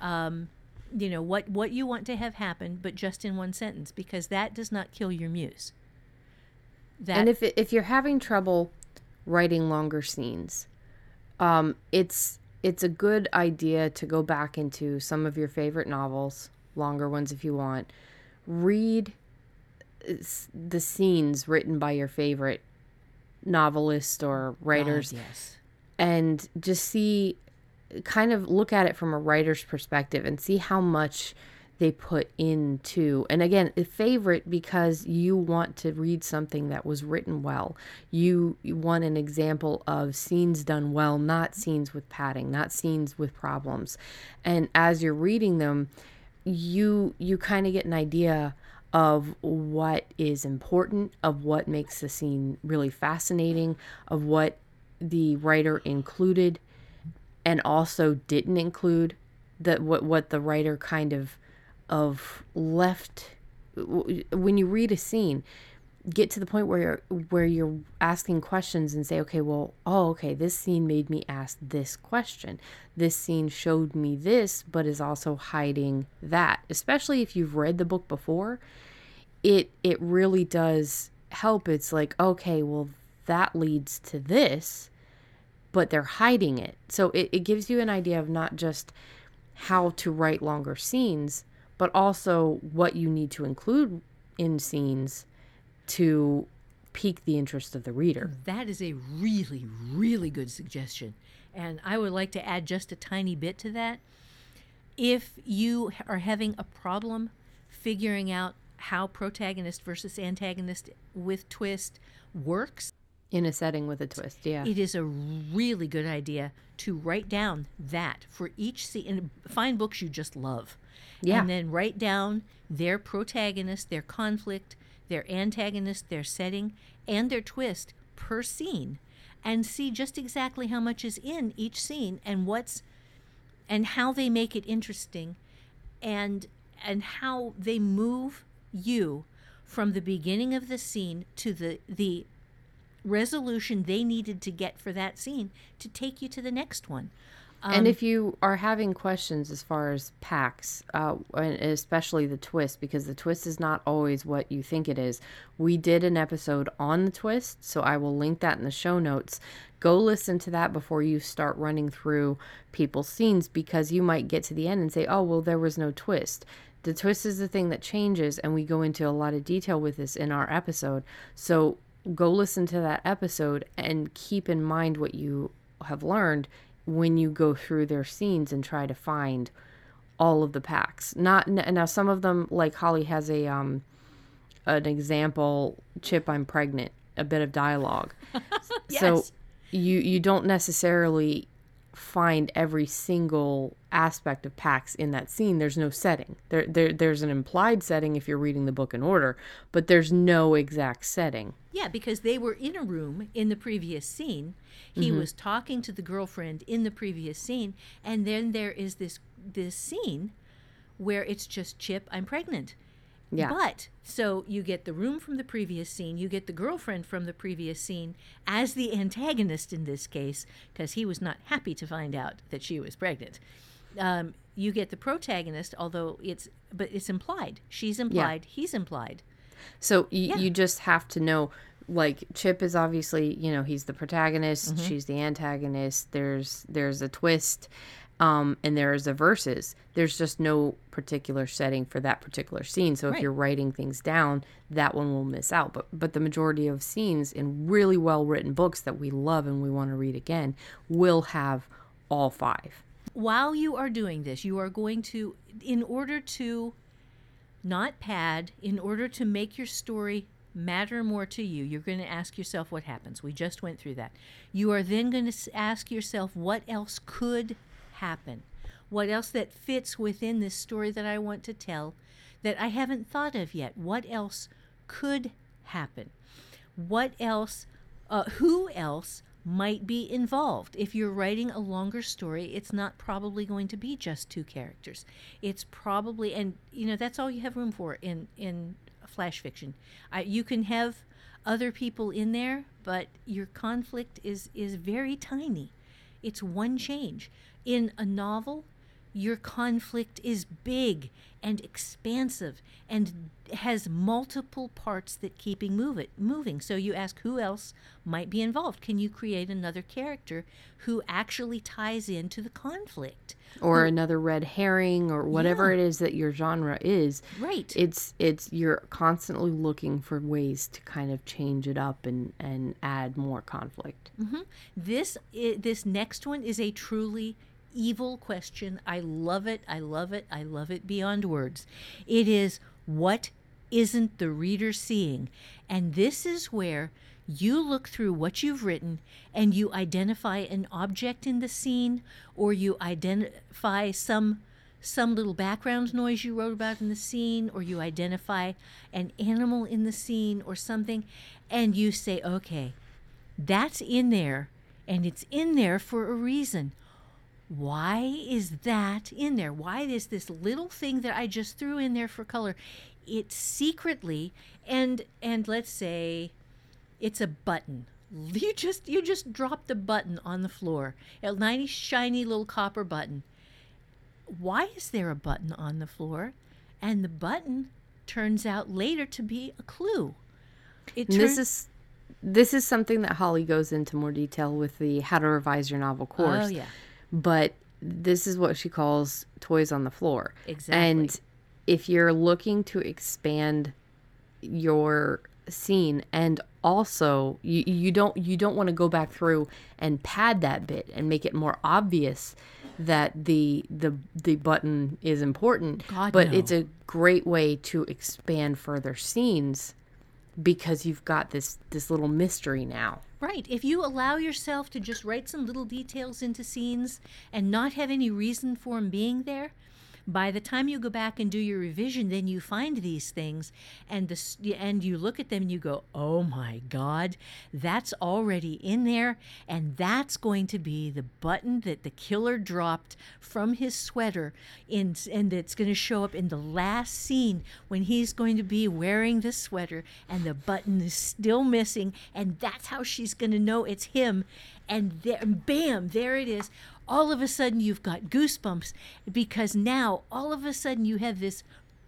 Um, you know what what you want to have happen, but just in one sentence, because that does not kill your muse. That and if if you're having trouble writing longer scenes, um, it's it's a good idea to go back into some of your favorite novels, longer ones if you want. Read uh, the scenes written by your favorite novelists or writers God, yes, and just see kind of look at it from a writer's perspective and see how much they put into and again a favorite because you want to read something that was written well. You, you want an example of scenes done well not scenes with padding not scenes with problems. And as you're reading them you you kind of get an idea of what is important of what makes the scene really fascinating of what the writer included and also didn't include that what what the writer kind of of left when you read a scene get to the point where you're where you're asking questions and say okay well oh okay this scene made me ask this question. This scene showed me this but is also hiding that. Especially if you've read the book before it it really does help. It's like okay well that leads to this but they're hiding it. So it, it gives you an idea of not just how to write longer scenes but also what you need to include in scenes to pique the interest of the reader. That is a really really good suggestion, and I would like to add just a tiny bit to that. If you are having a problem figuring out how protagonist versus antagonist with twist works, in a setting with a twist yeah it is a really good idea to write down that for each scene and find books you just love Yeah. and then write down their protagonist their conflict their antagonist their setting and their twist per scene and see just exactly how much is in each scene and what's and how they make it interesting and and how they move you from the beginning of the scene to the the resolution they needed to get for that scene to take you to the next one. and if you are having questions as far as packs, uh, and especially the twist, because the twist is not always what you think it is, we did an episode on the twist, so I will link that in the show notes. Go listen to that before you start running through people's scenes, because you might get to the end and say, oh, well, there was no twist. The twist is the thing that changes, and we go into a lot of detail with this in our episode. So go listen to that episode and keep in mind what you have learned when you go through their scenes and try to find all of the packs. Not now some of them like Holly has a um an example chip I'm pregnant, a bit of dialogue. Yes. So you you don't necessarily find every single aspect of Pax in that scene. There's no setting. There, there there's an implied setting if you're reading the book in order, but there's no exact setting. Yeah, because they were in a room in the previous scene. He Mm-hmm. was talking to the girlfriend in the previous scene, and then there is this this scene where it's just Chip, I'm pregnant. Yeah. But so you get the room from the previous scene, you get the girlfriend from the previous scene as the antagonist in this case, because he was not happy to find out that she was pregnant. Um, you get the protagonist, although it's but it's implied. She's implied, he's implied. So y- you just have to know like Chip is obviously, you know, he's the protagonist, she's the antagonist. There's there's a twist um and there's a verses. There's just no particular setting for that particular scene. So if Right. you're writing things down, that one will miss out. But but the majority of scenes in really well written books that we love and we want to read again will have all five. while you are doing this, you are going to, in order to not pad, in order to make your story matter more to you, you're going to ask yourself what happens. We just went through that. You are then going to ask yourself what else could happen? What else that fits within this story that I want to tell that I haven't thought of yet? What else could happen? what else uh, who else might be involved if you're writing a longer story it's not probably going to be just two characters it's probably and you know that's all you have room for in in flash fiction you can have other people in there but your conflict is is very tiny it's one change in a novel your conflict is big and expansive and has multiple parts that keeping move it moving. So you ask who else might be involved. Can you create another character who actually ties into the conflict? Or another red herring or whatever it is that your genre is. right. It's it's you're constantly looking for ways to kind of change it up and and add more conflict. Mm-hmm. This i- this next one is a truly evil question. I love it. I love it. I love it beyond words. It is what isn't the reader seeing? And this is where you look through what you've written and you identify an object in the scene or you identify some some little background noise you wrote about in the scene or you identify an animal in the scene or something and you say okay that's in there and it's in there for a reason. Why is that in there? Why is this little thing that I just threw in there for color? It secretly and and let's say it's a button. You just you just dropped a button on the floor. A nice shiny little copper button. Why is there a button on the floor? And the button turns out later to be a clue. It and this is this is something that holly goes into more detail with the how to revise your novel course Oh yeah. But this is what she calls toys on the floor Exactly. and if you're looking to expand your scene and also you, you don't you don't want to go back through and pad that bit and make it more obvious that the the the button is important God, but no. it's a great way to expand further scenes because you've got this this little mystery now Right. If you allow yourself to just write some little details into scenes and not have any reason for them being there, by the time you go back and do your revision, then you find these things, and the and you look at them and you go, "Oh my God, that's already in there, and that's going to be the button that the killer dropped from his sweater, in and it's going to show up in the last scene when he's going to be wearing the sweater, and the button is still missing, and that's how she's going to know it's him, and there, bam, there it is." All of a sudden you've got goosebumps because now all of a sudden you have this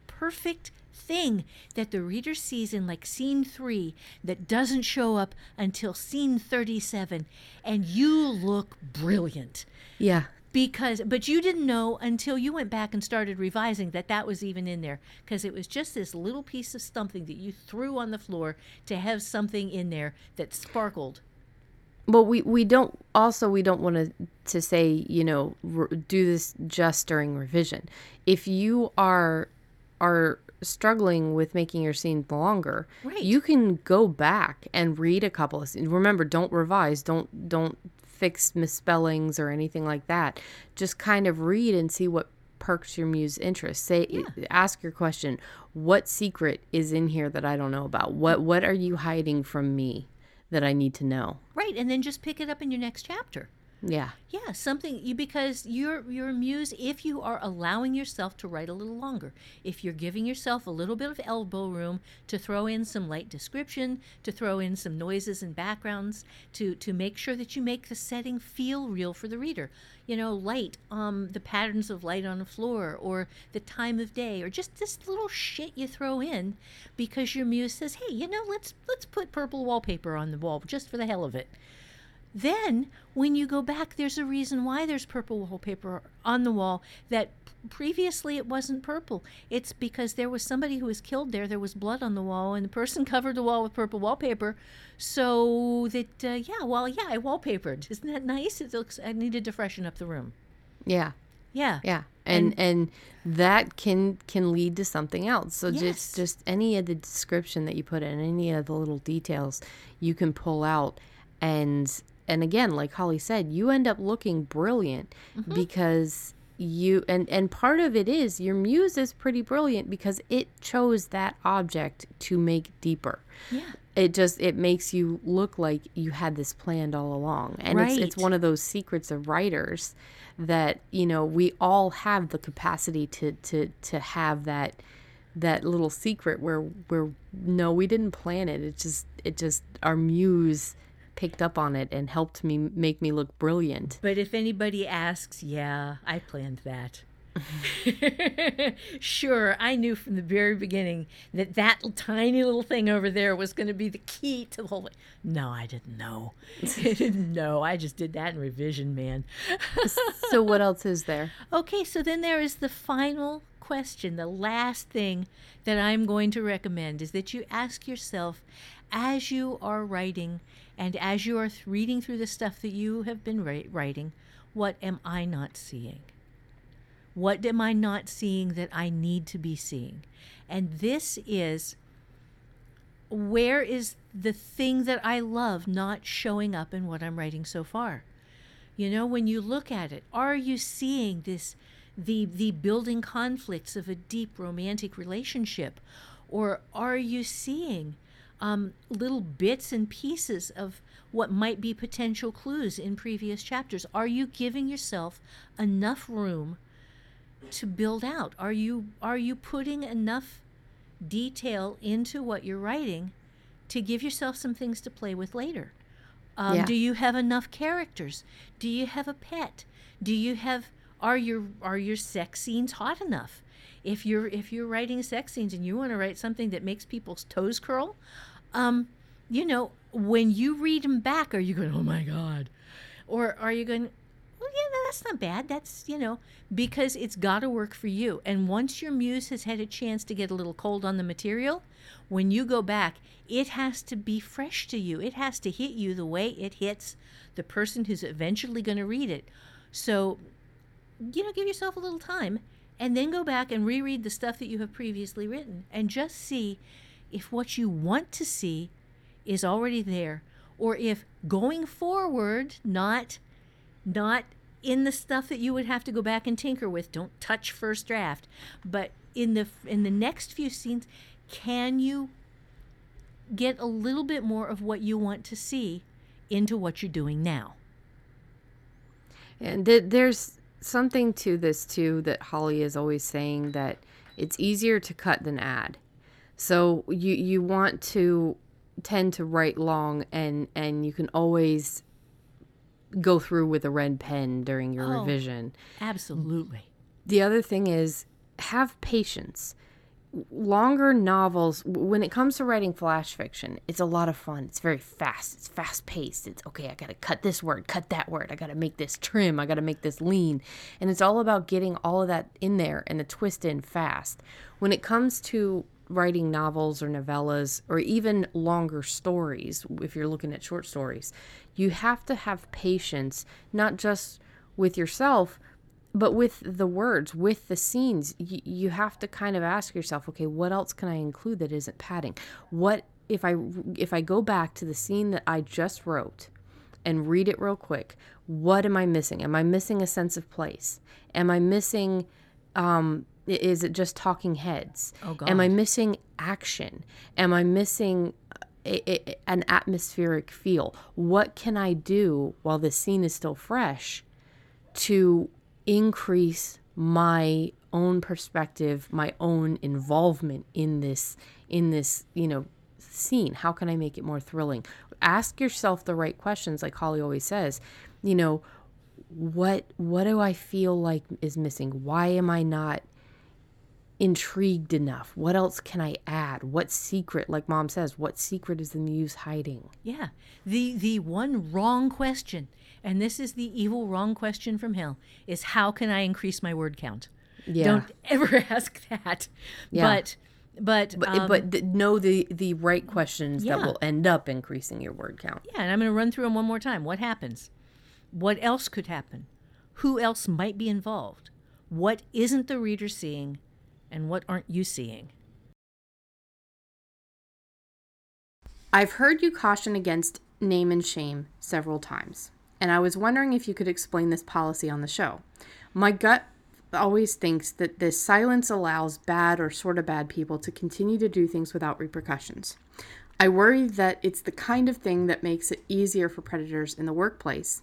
perfect thing that the reader sees in like scene three that doesn't show up until scene 37 and you look brilliant Yeah. because but you didn't know until you went back and started revising that that was even in there because it was just this little piece of something that you threw on the floor to have something in there that sparkled But we, we don't also we don't want to to say you know r- do this just during revision. If you are are struggling with making your scenes longer, Right. you can go back and read a couple of scenes. Remember, don't revise, don't don't fix misspellings or anything like that. Just kind of read and see what perks your muse interest. Say ask your question, what secret is in here that I don't know about? What what are you hiding from me that I need to know? right and then just pick it up in your next chapter Yeah. Yeah, something you because your your muse if you are allowing yourself to write a little longer. If you're giving yourself a little bit of elbow room to throw in some light description, to throw in some noises and backgrounds to to make sure that you make the setting feel real for the reader. You know, light, um the patterns of light on the floor or the time of day or just this little shit you throw in because your muse says, "Hey, you know, let's let's put purple wallpaper on the wall just for the hell of it." Then, when you go back, there's a reason why there's purple wallpaper on the wall that previously it wasn't purple. It's because there was somebody who was killed there. There was blood on the wall, and the person covered the wall with purple wallpaper. So that, uh, yeah, well, yeah, I wallpapered. Isn't that nice? It looks. I needed to freshen up the room. Yeah. Yeah. Yeah. And and that can can lead to something else. So Yes. just just any of the description that you put in, any of the little details you can pull out and and again, like Holly said, you end up looking brilliant mm-hmm. because you and and part of it is your muse is pretty brilliant because it chose that object to make deeper. Yeah. It just it makes you look like you had this planned all along. And it's it's one of those secrets of writers that, you know, we all have the capacity to to to have that that little secret where where no, we didn't plan it. It just it just our muse picked up on it and helped me make me look brilliant. But if anybody asks, yeah, I planned that. sure, I knew from the very beginning that that tiny little thing over there was going to be the key to the whole thing. No, I didn't know. I didn't know. I just did that in revision, man. so what else is there? Okay, so then there is the final question. The last thing that I'm going to recommend is that you ask yourself as you are writing and as you are reading through the stuff that you have been wri- writing, what am I not seeing? What am I not seeing that I need to be seeing? And this is where is the thing that I love not showing up in what I'm writing so far? You know, when you look at it, are you seeing this the the building conflicts of a deep romantic relationship? Or are you seeing um, little bits and pieces of what might be potential clues in previous chapters? Are you giving yourself enough room to build out? Are you are you putting enough detail into what you're writing to give yourself some things to play with later? Um, Yeah. Do you have enough characters? Do you have a pet? Do you have are your are your sex scenes hot enough? If you're if you're writing sex scenes and you want to write something that makes people's toes curl, um, you know, when you read them back, are you going, "Oh my god," or are you going, "Well, yeah, that's not bad. That's you know," because it's got to work for you. And once your muse has had a chance to get a little cold on the material, when you go back, it has to be fresh to you. It has to hit you the way it hits the person who's eventually going to read it. So, you know, give yourself a little time and then go back and reread the stuff that you have previously written and just see if what you want to see is already there or if going forward not not in the stuff that you would have to go back and tinker with don't touch first draft but in the in the next few scenes can you get a little bit more of what you want to see into what you're doing now And th- there's something to this too that Holly is always saying that it's easier to cut than add. So you you want to tend to write long and and you can always go through with a red pen during your Oh. revision. Absolutely. The other thing is have patience. Longer novels, when it comes to writing flash fiction, it's a lot of fun. It's very fast. It's fast paced. It's okay, I got to cut this word, cut that word. I got to make this trim. I got to make this lean. And it's all about getting all of that in there and the twist in fast. When it comes to writing novels or novellas or even longer stories, if you're looking at short stories, you have to have patience, not just with yourself, but with the words with the scenes. Y- you have to kind of ask yourself okay what else can i include that isn't padding? What if i if i go back to the scene that i just wrote and read it real quick what am i missing? Am i missing a sense of place? Am i missing um is it just talking heads? Oh, am i missing action? Am i missing a, a, an atmospheric feel? What can i do while the scene is still fresh to increase my own perspective my own involvement in this in this you know scene? How can i make it more thrilling? Ask yourself the right questions like holly always says. You know what what do i feel like is missing? Why am i not intrigued enough what else can i add what secret like mom says what secret is the muse hiding Yeah. The the one wrong question, and this is the evil wrong question from hell, is how can I increase my word count? yeah Don't ever ask that. Yeah. But but but, um, but th- know the the right questions that will end up increasing your word count yeah, and I'm going to run through them one more time. What happens? What else could happen? Who else might be involved? What isn't the reader seeing, and what aren't you seeing? I've heard you caution against name and shame several times, and I was wondering if you could explain this policy on the show. My gut always thinks that this silence allows bad or sort of bad people to continue to do things without repercussions. I worry that it's the kind of thing that makes it easier for predators in the workplace.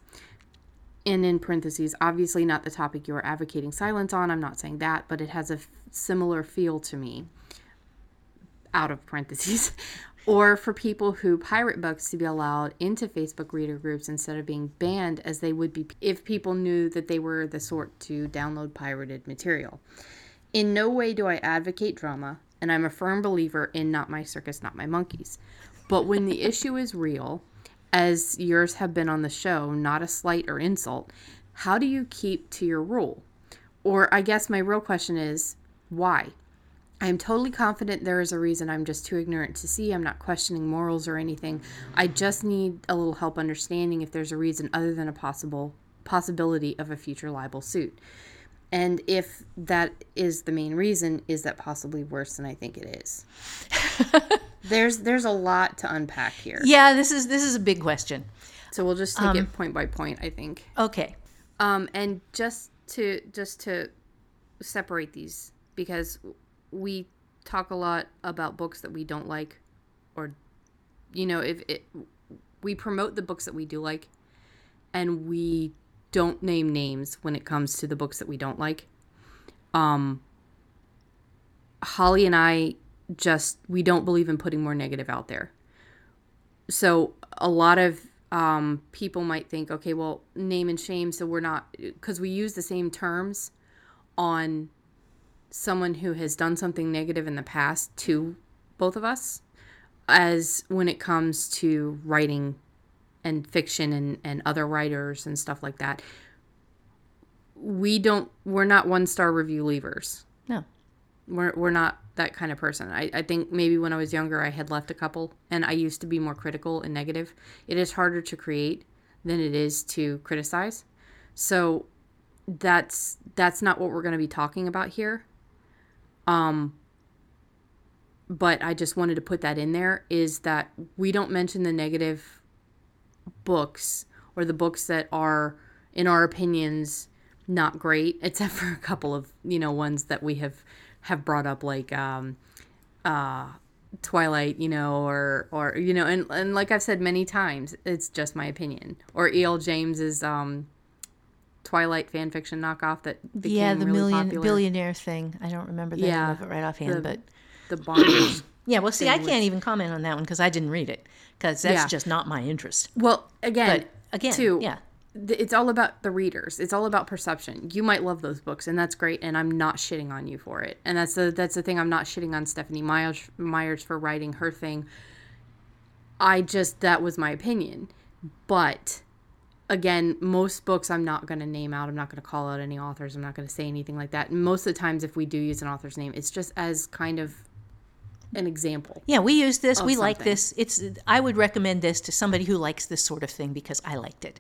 And in parentheses, obviously not the topic you are advocating silence on. I'm not saying that, but it has a f- similar feel to me out of parentheses, or for people who pirate books to be allowed into Facebook reader groups instead of being banned as they would be if people knew that they were the sort to download pirated material. In no way do I advocate drama, and I'm a firm believer in not my circus, not my monkeys. But when the issue is real, as yours have been on the show, not a slight or insult, how do you keep to your rule? Or I guess my real question is why? I am totally confident there is a reason I'm just too ignorant to see. I'm not questioning morals or anything. I just need a little help understanding if there's a reason other than a possible possibility of a future libel suit. And if that is the main reason, is that possibly worse than I think it is? there's there's a lot to unpack here. Yeah, this is this is a big question. So we'll just take it point by point, I think. Okay. Um, and just to just to separate these because we talk a lot about books that we don't like, or you know, if it, we promote the books that we do like, and we don't name names when it comes to the books that we don't like. Um, Holly and I just we don't believe in putting more negative out there. So a lot of um, people might think, okay, well, name and shame. So we're not because we use the same terms on someone who has done something negative in the past to both of us, as when it comes to writing and fiction and, and other writers and stuff like that. We don't. We're not one star review leavers No. we're, we're not that kind of person. I, I think maybe when I was younger, I had left a couple, and I used to be more critical and negative. It is harder to create than it is to criticize. So that's that's not what we're going to be talking about here. Um, but I just wanted to put that in there is that we don't mention the negative books or the books that are, in our opinions, not great, except for a couple of you know ones that we have have brought up like um, uh, Twilight, you know, or or you know, and and like I've said many times, it's just my opinion. Or E.L. James's um, Twilight fan fiction knockoff that became yeah, the really million popular. billionaire thing. I don't remember the name of it right offhand, the- but the bondage. Yeah. Well, see, I can't even comment on that one because I didn't read it because that's Yeah. just not my interest. well, again, But again, too, yeah, th- it's all about the readers. It's all about perception. You might love those books, and that's great. And I'm not shitting on you for it. And that's the that's the thing. I'm not shitting on Stephenie Myers Myers for writing her thing. I just that was my opinion, but again, most books I'm not going to name out. I'm not going to call out any authors. I'm not going to say anything like that. And most of the times, if we do use an author's name, it's just as kind of an example. Yeah, we use this. We like this. It's. I would recommend this to somebody who likes this sort of thing because I liked it.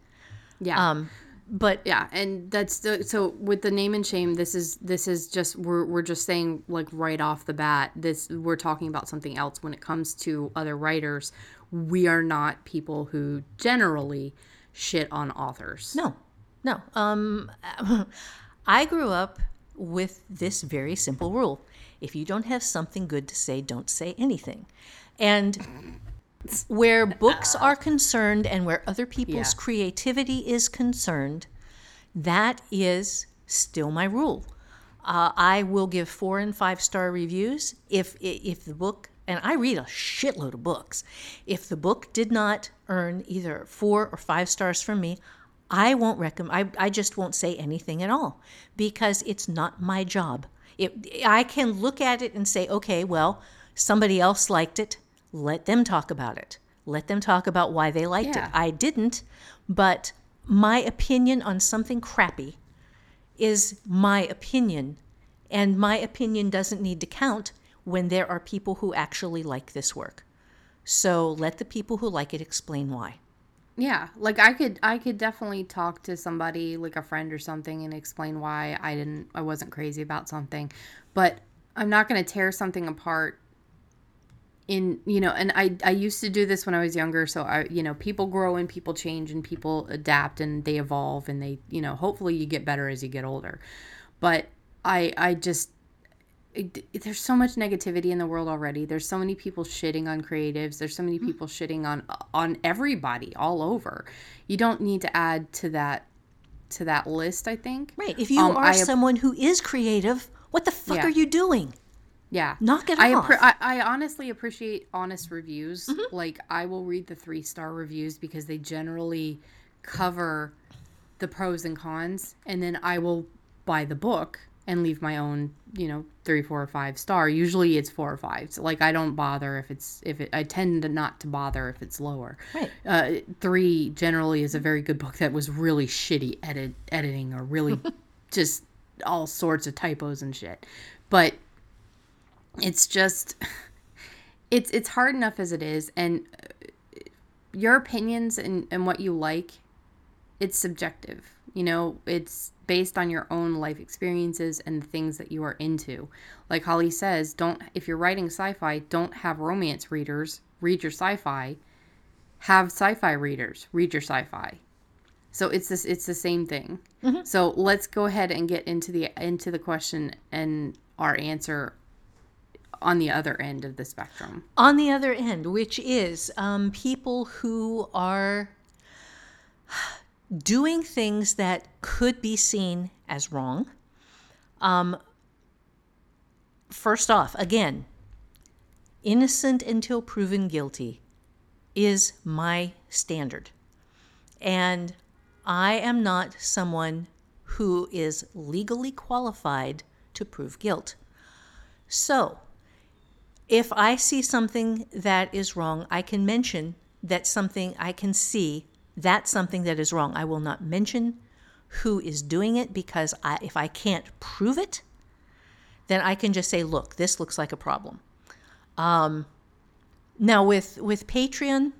Yeah. Um, but yeah, and that's the so with the name and shame. This is this is just we're we're just saying like right off the bat. This we're talking about something else when it comes to other writers. We are not people who generally shit on authors. No, no. Um, I grew up with this very simple rule: if you don't have something good to say, don't say anything. And where books are concerned, and where other people's Yeah. creativity is concerned, that is still my rule. Uh, I will give four and five star reviews if if the book and I read a shitload of books. If the book did not earn either four or five stars from me, I won't recommend. I, I just won't say anything at all because it's not my job. It, I can look at it and say, okay, well, somebody else liked it. Let them talk about it. Let them talk about why they liked Yeah. it. I didn't, but my opinion on something crappy is my opinion, and my opinion doesn't need to count when there are people who actually like this work. So let the people who like it explain why. Yeah, like I could I could definitely talk to somebody like a friend or something and explain why I didn't I wasn't crazy about something. But I'm not going to tear something apart in, you know, and I I used to do this when I was younger, so I you know, people grow and people change and people adapt and they evolve and they, you know, hopefully you get better as you get older. But I I just it, there's so much negativity in the world already. There's so many people shitting on creatives. There's so many people shitting on on everybody all over. You don't need to add to that to that list. I think. Right. If you Um, are I- someone who is creative, what the fuck Yeah. are you doing? Yeah. Knock it I, off. appre- I I honestly appreciate honest reviews. Mm-hmm. Like I will read the three star reviews because they generally cover the pros and cons, and then I will buy the book and leave my own, you know, three, four, or five star. Usually it's four or five. So like I don't bother if it's if it. I tend to not to bother if it's lower. Right. Uh, three generally is a very good book that was really shitty edit editing or really just all sorts of typos and shit. But it's just it's it's hard enough as it is and uh, your opinions and, and what you like it's subjective you know it's based on your own life experiences and the things that you are into. Like holly says don't if you're writing sci-fi don't have romance readers read your sci-fi. Have sci-fi readers read your sci-fi. So it's this it's the same thing. So let's go ahead and get into the into the question and our answer on the other end of the spectrum. On the other end, which is um, people who are doing things that could be seen as wrong. Um, first off, again, innocent until proven guilty is my standard. And I am not someone who is legally qualified to prove guilt. So, if I see something that is wrong, I can mention that something I can see that's something that is wrong. I will not mention who is doing it because I, if I can't prove it, then I can just say, look, this looks like a problem. Um, now, with, with Patreon,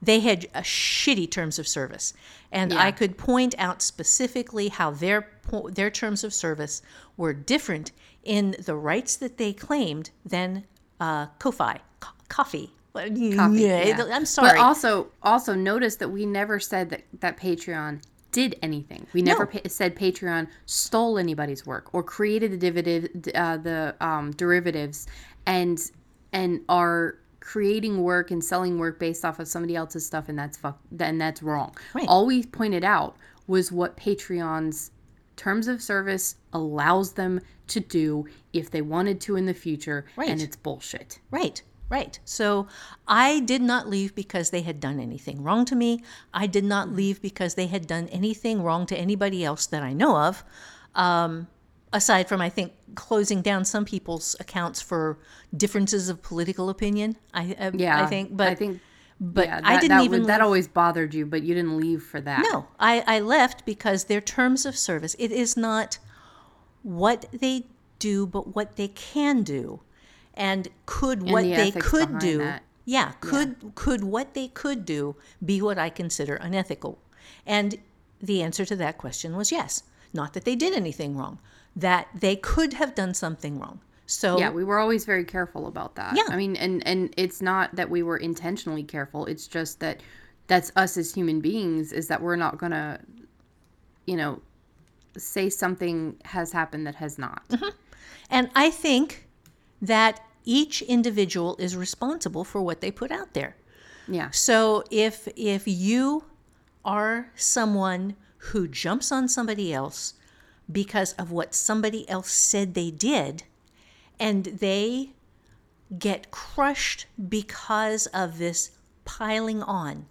they had a shitty terms of service. And Yeah. I could point out specifically how their, their terms of service were different in the rights that they claimed than uh, Ko-Fi, Co- Coffee. Coffee, yeah, yeah. I'm sorry. But also, also notice that we never said that that Patreon did anything. We never No. pa- said Patreon stole anybody's work or created the derivative, uh, the um, derivatives, and and are creating work and selling work based off of somebody else's stuff, and that's fuck. Then that's wrong. Right. All we pointed out was what Patreon's terms of service allows them to do if they wanted to in the future, Right. and it's bullshit. Right. Right. So I did not leave because they had done anything wrong to me. I did not leave because they had done anything wrong to anybody else that I know of. Um, aside from, I think, closing down some people's accounts for differences of political opinion. I, I Yeah, I think, but I think, but yeah, I didn't that even would- that always bothered you, but you didn't leave for that. no, I, I left because their terms of service, it is not what they do, but what they can do. And could what the they could do, that. yeah, could could what they could do be what I consider unethical? And the answer to that question was yes. Not that they did anything wrong, that they could have done something wrong. So Yeah, we were always very careful about that. Yeah. I mean, and and it's not that we were intentionally careful. It's just that that's us as human beings is that we're not gonna, you know, say something has happened that has not. Mm-hmm. And I think that each individual is responsible for what they put out there. Yeah. So if if you are someone who jumps on somebody else because of what somebody else said they did and they get crushed because of this piling on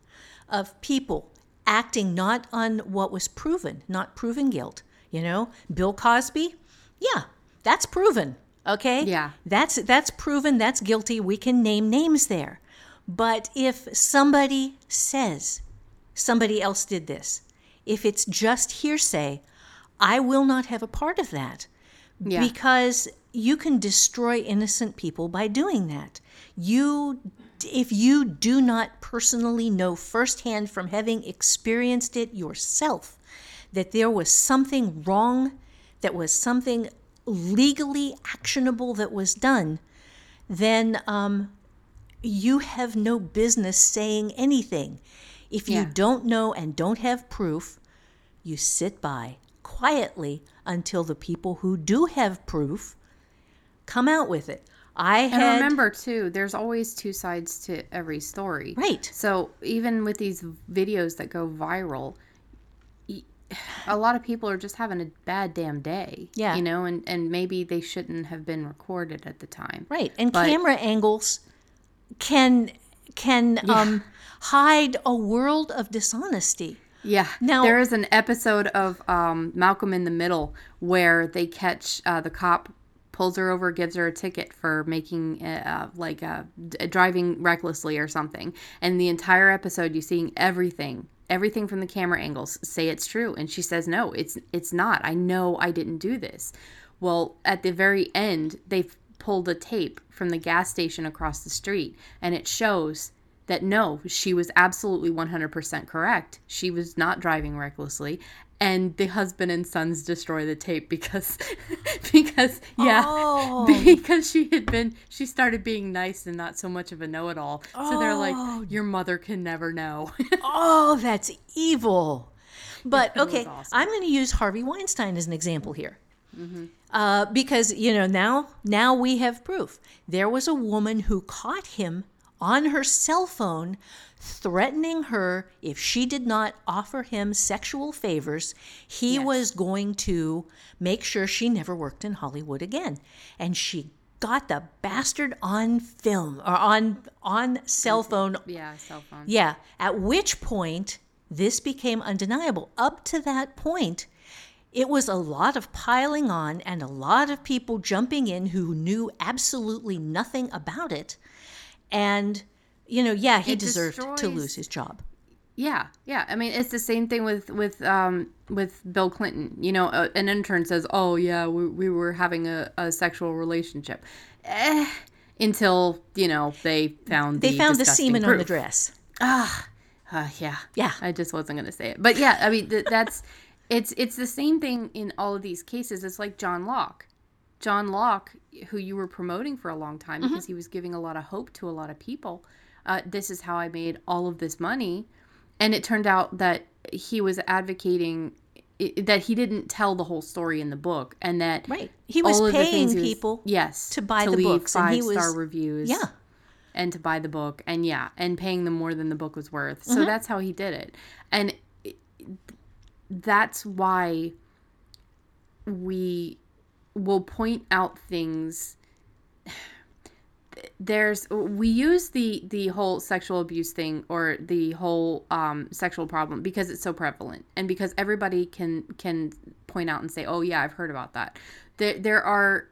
of people acting not on what was proven, not proven guilt, you know? Bill Cosby? Yeah, that's proven. Okay? Yeah. That's that's proven, that's guilty. We can name names there. But if somebody says somebody else did this, if it's just hearsay, I will not have a part of that. Yeah. Because you can destroy innocent people by doing that. You if you do not personally know firsthand from having experienced it yourself that there was something wrong, that was something legally actionable that was done, then um, you have no business saying anything. If you Yeah. don't know and don't have proof, you sit by quietly until the people who do have proof come out with it. I And remember too, there's always two sides to every story. Right. So even with these videos that go viral, a lot of people are just having a bad damn day. Yeah. You know, and, and maybe they shouldn't have been recorded at the time. right, and But- camera angles can can um, hide a world of dishonesty. Yeah. Now- there is an episode of um, Malcolm in the Middle where they catch uh, the cop pulls her over, gives her a ticket for making uh, like uh, d- driving recklessly or something, and the entire episode you're seeing everything. Everything from the camera angles say it's true, and she says no, it's it's not. I know I didn't do this. Well, at the very end, they pulled a tape from the gas station across the street, and it shows that no, she was absolutely 100% correct. She was not driving recklessly. And the husband and sons destroy the tape because, because, yeah, Oh. because she had been, she started being nice and not so much of a know it all. So they're like, your mother can never know. Oh, that's evil. But okay, awesome. I'm going to use Harvey Weinstein as an example here. Uh, because you know now now we have proof. There was a woman who caught him on her cell phone threatening her if she did not offer him sexual favors, he was going to make sure she never worked in Hollywood again. And she got the bastard on film or on on cell phone yeah, cell phone. yeah, at which point this became undeniable. Up to that point, it was a lot of piling on and a lot of people jumping in who knew absolutely nothing about it. And, you know, yeah, he It deserved to lose his job. Yeah, yeah. I mean, it's the same thing with with um with Bill Clinton. You know, uh, an intern says, "Oh yeah, we, we were having a, a sexual relationship," eh, until you know they found They the found the semen on the dress. Ah, uh, yeah, Yeah. I just wasn't gonna say it, but yeah, I mean th- that's it's it's the same thing in all of these cases. It's like John Locke. John Locke, who you were promoting for a long time Mm-hmm. because he was giving a lot of hope to a lot of people. Uh, this is how I made all of this money, and it turned out that he was advocating i that he didn't tell the whole story in the book, and that Right. He was the paying he was- people yes to buy the leave books, and he five star was- reviews Yeah. and to buy the book and yeah and paying them more than the book was worth so Mm-hmm. that's how he did it and it- that's why we will point out things there's we use the the whole sexual abuse thing or the whole um, sexual problem because it's so prevalent and because everybody can can point out and say oh yeah i've heard about that there there are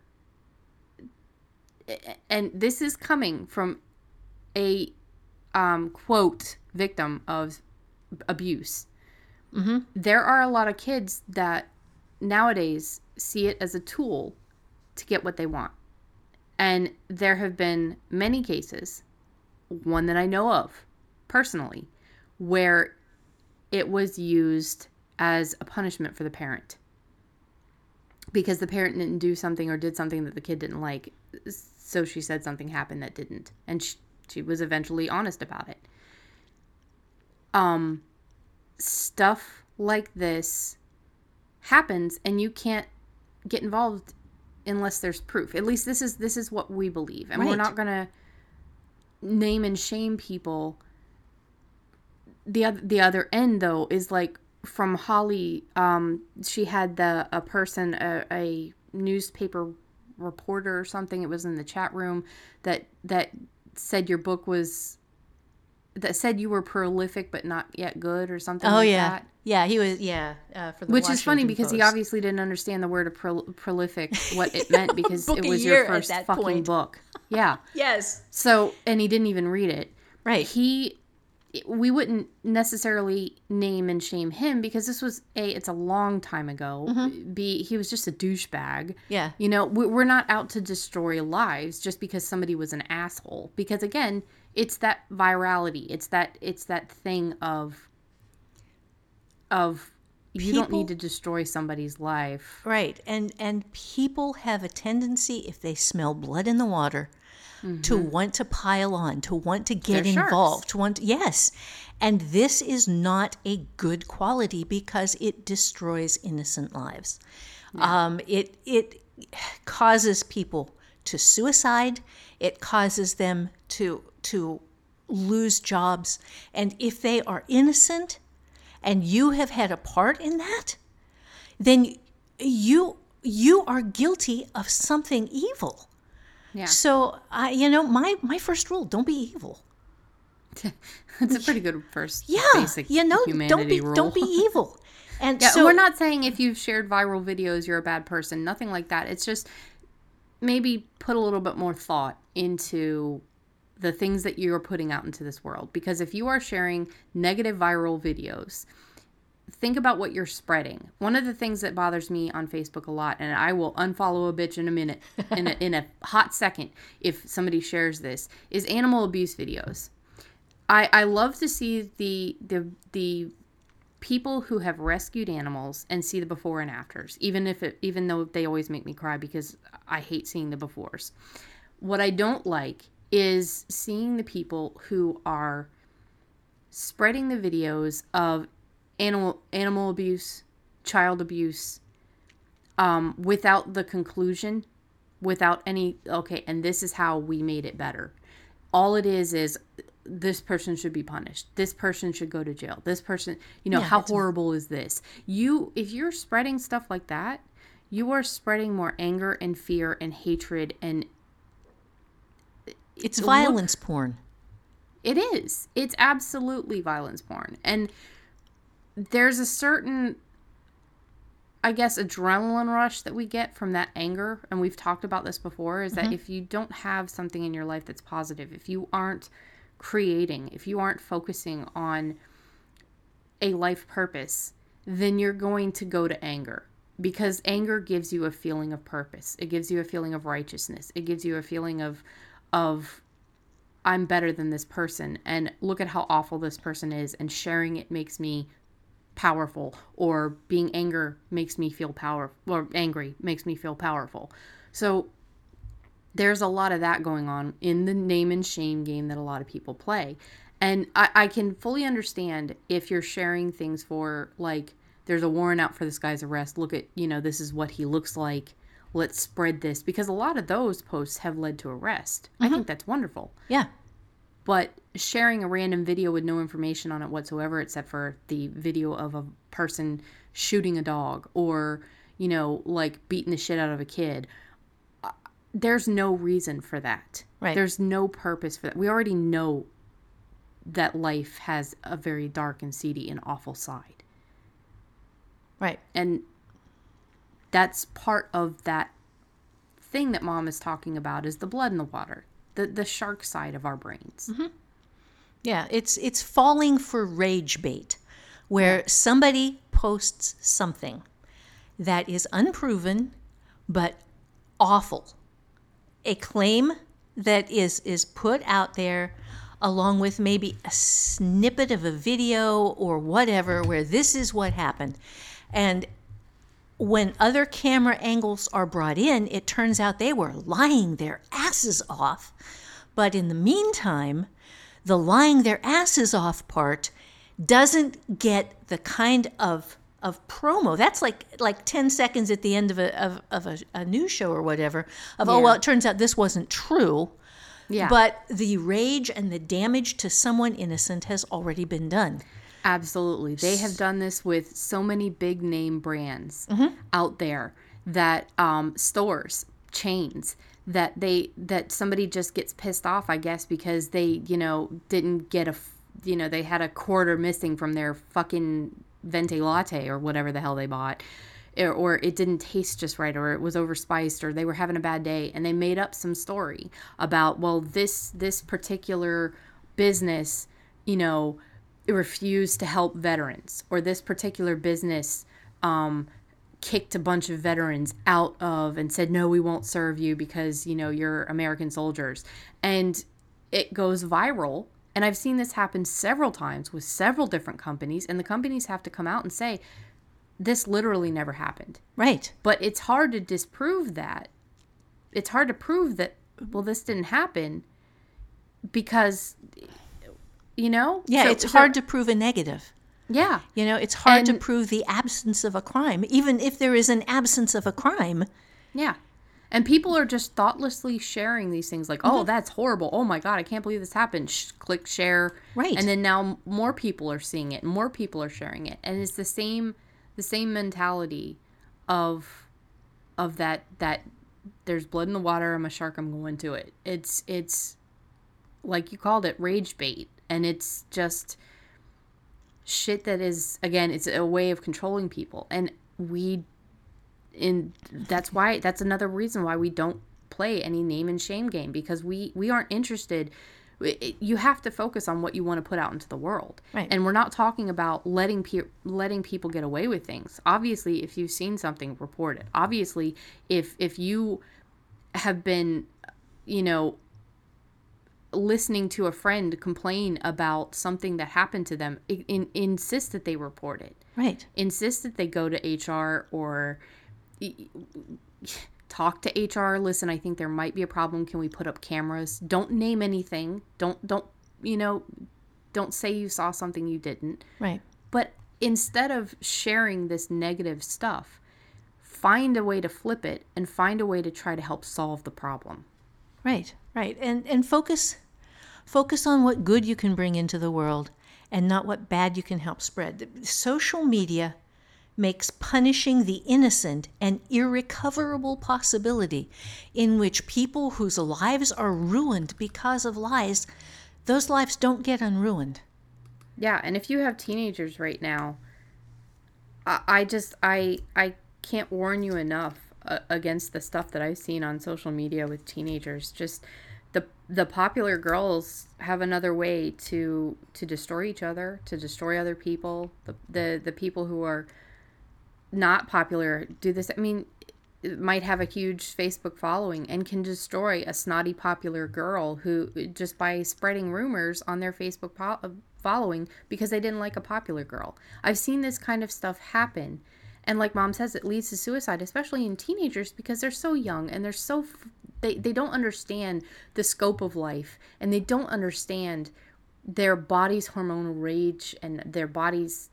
and this is coming from a um, quote victim of abuse Mm-hmm. there are a lot of kids that nowadays see it as a tool to get what they want. And there have been many cases, one that I know of personally, where it was used as a punishment for the parent because the parent didn't do something or did something that the kid didn't like. So she said something happened that didn't. And she, she was eventually honest about it. Um, stuff like this happens and you can't get involved unless there's proof. At least this is this is what we believe. And we're not going to name and shame people. The other the other end though is like from Holly um she had the a person a, a newspaper reporter or something it was in the chat room that that said your book was that said you were prolific but not yet good or something Oh like yeah, that. Yeah. He was yeah. Uh, for the Which is funny Washington because he obviously didn't understand the word pro- prolific, what it meant, because it was your first fucking point. book. Yeah. yes So, and he didn't even read it. right. He, we wouldn't necessarily name and shame him because this was a, it's a long time ago. B, he was just a douchebag. Mm-hmm. Yeah. You know, we- we're not out to destroy lives just because somebody was an asshole. Because again, it's that virality. It's that it's that thing of of you don't need to destroy somebody's life. Right. And and people have a tendency if they smell blood in the water to want to pile on, to want to get Mm-hmm. They're sharks. involved, to want to, yes. And this is not a good quality because it destroys innocent lives. Um, it it causes people to suicide. It causes them to to lose jobs. And if they are innocent and you have had a part in that, then you you are guilty of something evil. Yeah. So I you know my my first rule don't be evil. It's a pretty good first Yeah. basic you know don't be rule. don't be evil. And Yeah, so we're not saying if you've shared viral videos you're a bad person. Nothing like that. It's just maybe put a little bit more thought into the things that you're putting out into this world. Because if you are sharing negative viral videos, think about what you're spreading. One of the things that bothers me on Facebook a lot, and I will unfollow a bitch in a minute, in a, in a hot second, if somebody shares this, is animal abuse videos. I, I love to see the the the people who have rescued animals and see the before and afters even if it even though they always make me cry because i hate seeing the befores what i don't like is seeing the people who are spreading the videos of animal animal abuse child abuse um, without the conclusion without any okay and this is how we made it better. All it is is this person should be punished. This person should go to jail. This person you know Yeah, how horrible is this? You if you're spreading stuff like that you are spreading more anger and fear and hatred and it's look- violence porn. it is. It's absolutely violence porn. And there's a certain i guess adrenaline rush that we get from that anger and we've talked about this before is that mm-hmm. if you don't have something in your life that's positive if you aren't creating if you aren't focusing on a life purpose then you're going to go to anger. Because anger gives you a feeling of purpose. It gives you a feeling of righteousness. It gives you a feeling of of I'm better than this person and look at how awful this person is and sharing it makes me powerful or being anger makes me feel power or angry makes me feel powerful. So there's a lot of that going on in the name and shame game that a lot of people play. And I, I can fully understand if you're sharing things for like there's a warrant out for this guy's arrest. Look at, you know, this is what he looks like. Let's spread this because a lot of those posts have led to arrest. I think mm-hmm. that's wonderful Yeah. but sharing a random video with no information on it whatsoever except for the video of a person shooting a dog or you know like beating the shit out of a kid uh, there's no reason for that. Right. There's no purpose for that. We already know that life has a very dark and seedy and awful side. Right. And that's part of that thing that mom is talking about is the blood in the water. The the shark side of our brains. Mm-hmm. Yeah, it's it's falling for rage bait, where somebody posts something that is unproven but awful. A claim that is is put out there along with maybe a snippet of a video or whatever where this is what happened. And when other camera angles are brought in, it turns out they were lying their asses off. But in the meantime, the lying their asses off part doesn't get the kind of of promo. That's like like 10 seconds at the end of a of, of a, a news show or whatever of oh well it turns out this wasn't true. Yeah. But the rage and the damage to someone innocent has already been done. Absolutely. They have done this with so many big name brands Mm-hmm. out there that um, stores, chains that they that somebody just gets pissed off, I guess, because they, you know, didn't get a you know, they had a quarter missing from their fucking venti latte or whatever the hell they bought. Or, or it didn't taste just right or it was overspiced or they were having a bad day and they made up some story about well this this particular business you know refused to help veterans or this particular business um, kicked a bunch of veterans out of and said no we won't serve you because you know you're american soldiers. And it goes viral and i've seen this happen several times with several different companies and the companies have to come out and say this literally never happened. Right. but it's hard to disprove that. It's hard to prove that well this didn't happen because you know Yeah, So- it's so- hard to prove a negative. yeah You know, it's hard to prove the absence of a crime, even if there is an absence of a crime. Yeah. And people are just thoughtlessly sharing these things like, Mm-hmm. oh, that's horrible. Oh my God, I can't believe this happened. Sh- click share. Right. And then now more people are seeing it, more people are sharing it. And it's the same the same mentality of of that that there's blood in the water, I'm a shark, I'm going to it. It's it's like you called it rage bait and it's just shit that is again, it's a way of controlling people. And we in that's why that's another reason why we don't play any name and shame game because we we aren't interested you have to focus on what you want to put out into the world Right. and we're not talking about letting pe- letting people get away with things obviously if you've seen something report it obviously if if you have been you know listening to a friend complain about something that happened to them in, in, insist that they report it Right. insist that they go to HR or talk to HR. Listen, I think there might be a problem. Can we put up cameras? Don't name anything. Don't don't you know? Don't say you saw something you didn't. Right. But instead of sharing this negative stuff, find a way to flip it and find a way to try to help solve the problem. Right. Right. And and focus focus on what good you can bring into the world and not what bad you can help spread. Social media makes punishing the innocent an irrecoverable possibility in which people whose lives are ruined because of lies, those lives don't get unruined. Yeah, and if you have teenagers right now, I, I just I I can't warn you enough uh, against the stuff that I've seen on social media with teenagers. Just the the popular girls have another way to to destroy each other, to destroy other people. The the the people who are not popular do this. I mean, might have a huge Facebook following and can destroy a snotty popular girl who just by spreading rumors on their Facebook po- uh, following because they didn't like a popular girl. I've seen this kind of stuff happen. And like mom says, it leads to suicide, especially in teenagers because they're so young and they're so they, they don't understand the scope of life and they don't understand their body's hormonal rage and their body's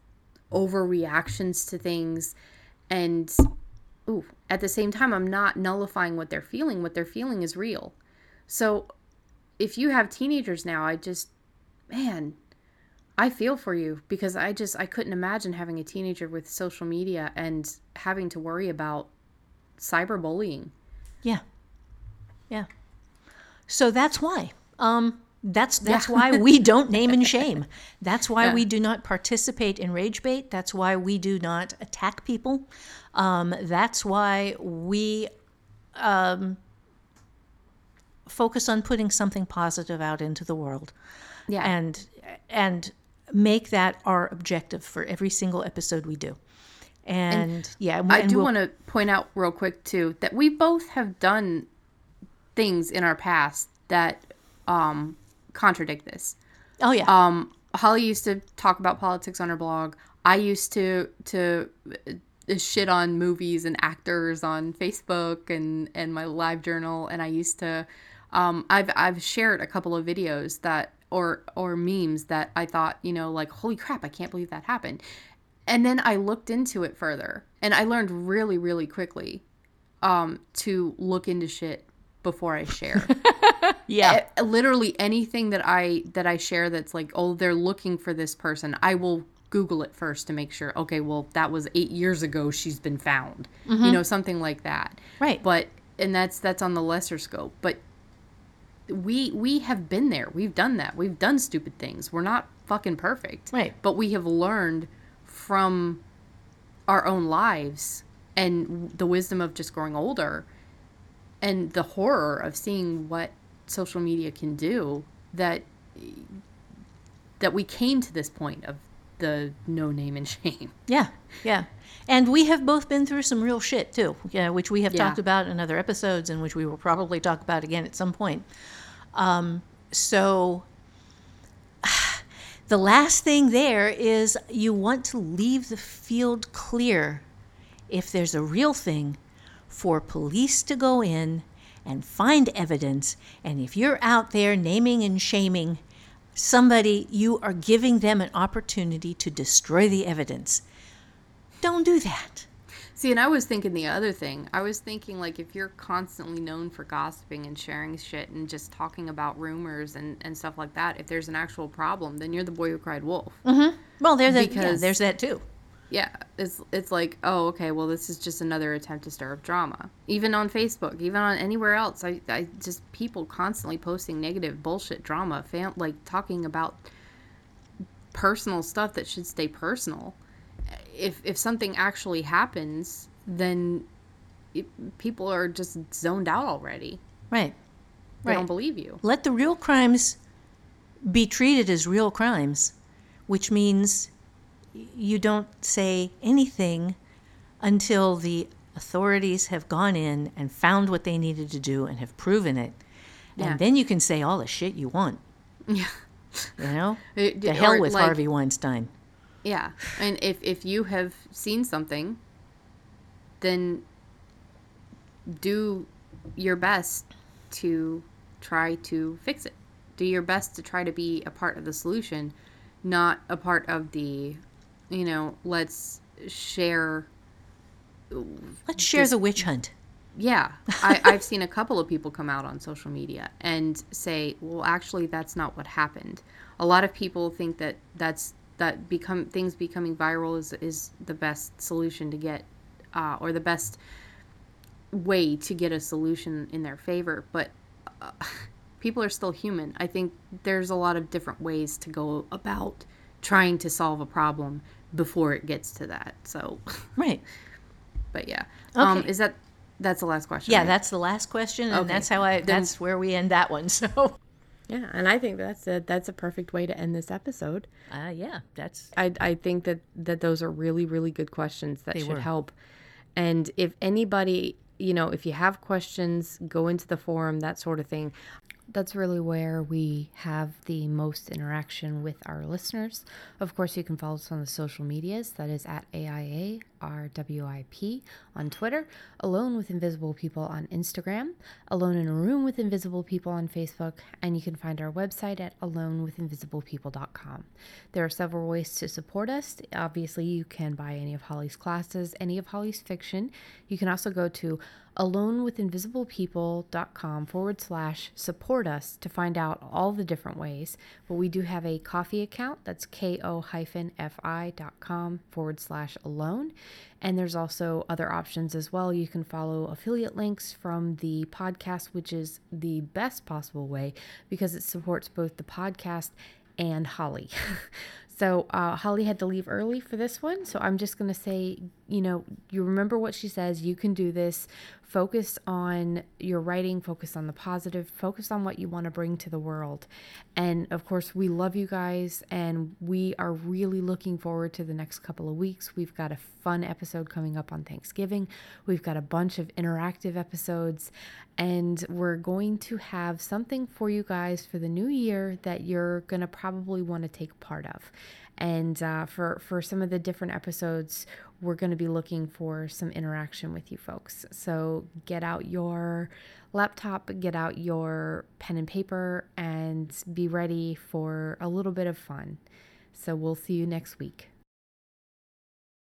overreactions to things and ooh, at the same time I'm not nullifying what they're feeling. What they're feeling is real. So if you have teenagers now, I just man, I feel for you because I just I couldn't imagine having a teenager with social media and having to worry about cyberbullying. Yeah. Yeah. So that's why. Um, that's that's why we don't name and shame. That's why Yeah. we do not participate in rage bait. That's why we do not attack people. Um, that's why we um, focus on putting something positive out into the world Yeah. and and make that our objective for every single episode we do. And, yeah, and, I do we'll- want to point out real quick too that we both have done things in our past that um, contradict this. Oh yeah. Um, Holly used to talk about politics on her blog. I used to to uh, shit on movies and actors on Facebook and and my live journal. And I used to, um, I've I've shared a couple of videos that or or memes that I thought you know like holy crap I can't believe that happened. And then I looked into it further, and I learned really really quickly um, to look into shit before I share yeah. e- literally anything that I that I share that's like, oh, they're looking for this person. I will Google it first to make sure. Okay, well, that was eight years ago. She's been found. You mm-hmm. know, something like that. Right. But and that's that's on the lesser scope. But we we have been there. We've done that. We've done stupid things. We're not fucking perfect. Right. But we have learned from our own lives and the wisdom of just growing older and the horror of seeing what social media can do that that we came to this point of the no name and shame. Yeah, yeah. And we have both been through some real shit too, yeah, which we have Yeah. talked about in other episodes and which we will probably talk about again at some point. Um, so the last thing there is you want to leave the field clear if there's a real thing for police to go in and find evidence. And if you're out there naming and shaming somebody, you are giving them an opportunity to destroy the evidence. Don't do that. See, and I was thinking the other thing. I was thinking like if you're constantly known for gossiping and sharing shit and just talking about rumors and, and stuff like that, if there's an actual problem, then you're the boy who cried wolf. Mm-hmm. Well, there's that. Yeah, Because- there's that too. Yeah, it's it's like, oh, okay, well, this is just another attempt to stir up drama. Even on Facebook, even on anywhere else, I, I just people constantly posting negative bullshit drama, fam- like talking about personal stuff that should stay personal. If if something actually happens, then it, people are just zoned out already. Right. They Right. don't believe you. Let the real crimes be treated as real crimes, which means you don't say anything until the authorities have gone in and found what they needed to do and have proven it. Yeah. And then you can say all the shit you want. Yeah. You know? It- the hell with like- Harvey Weinstein. Yeah, and if if you have seen something, then do your best to try to fix it. Do your best to try to be a part of the solution, not a part of the, you know, let's share. Let's share Just- the witch hunt. Yeah, I, I've seen a couple of people come out on social media and say, "Well, actually, that's not what happened." A lot of people think that that's that become things becoming viral is is the best solution to get, uh, or the best way to get a solution in their favor. But uh, people are still human. I think there's a lot of different ways to go about trying to solve a problem before it gets to that. So, Right. but yeah, um, Okay. is that that's the last question? Yeah, right? that's the last question, and Okay. that's how I. Then- That's where we end that one. So, Yeah, and I think that's a that's a perfect way to end this episode. uh, yeah, that's I I think that that those are really really good questions that should were. help. And if anybody, you know, if you have questions, go into the forum, that sort of thing. That's really where we have the most interaction with our listeners. Of course, you can follow us on the social medias. That is at AIA RWIP on Twitter, Alone with Invisible People on Instagram, Alone in a Room with Invisible People on Facebook, and you can find our website at alonewithinvisiblepeople.com. There are several ways to support us. Obviously, you can buy any of Holly's classes, any of Holly's fiction. You can also go to alonewithinvisiblepeople.com forward slash support us to find out all the different ways. But we do have a coffee account that's ko-fi.com forward slash alone. And there's also other options as well. You can follow affiliate links from the podcast, which is the best possible way because it supports both the podcast and Holly. So uh, Holly had to leave early for this one. So I'm just going to say, you know, you remember what she says. You can do this. Focus on your writing, focus on the positive, focus on what you want to bring to the world. And of course, we love you guys and we are really looking forward to the next couple of weeks. We've got a fun episode coming up on Thanksgiving. We've got a bunch of interactive episodes and we're going to have something for you guys for the new year that you're going to probably want to take part of. And uh, for for some of the different episodes, we're going to be looking for some interaction with you folks. So get out your laptop, get out your pen and paper, and be ready for a little bit of fun. So we'll see you next week.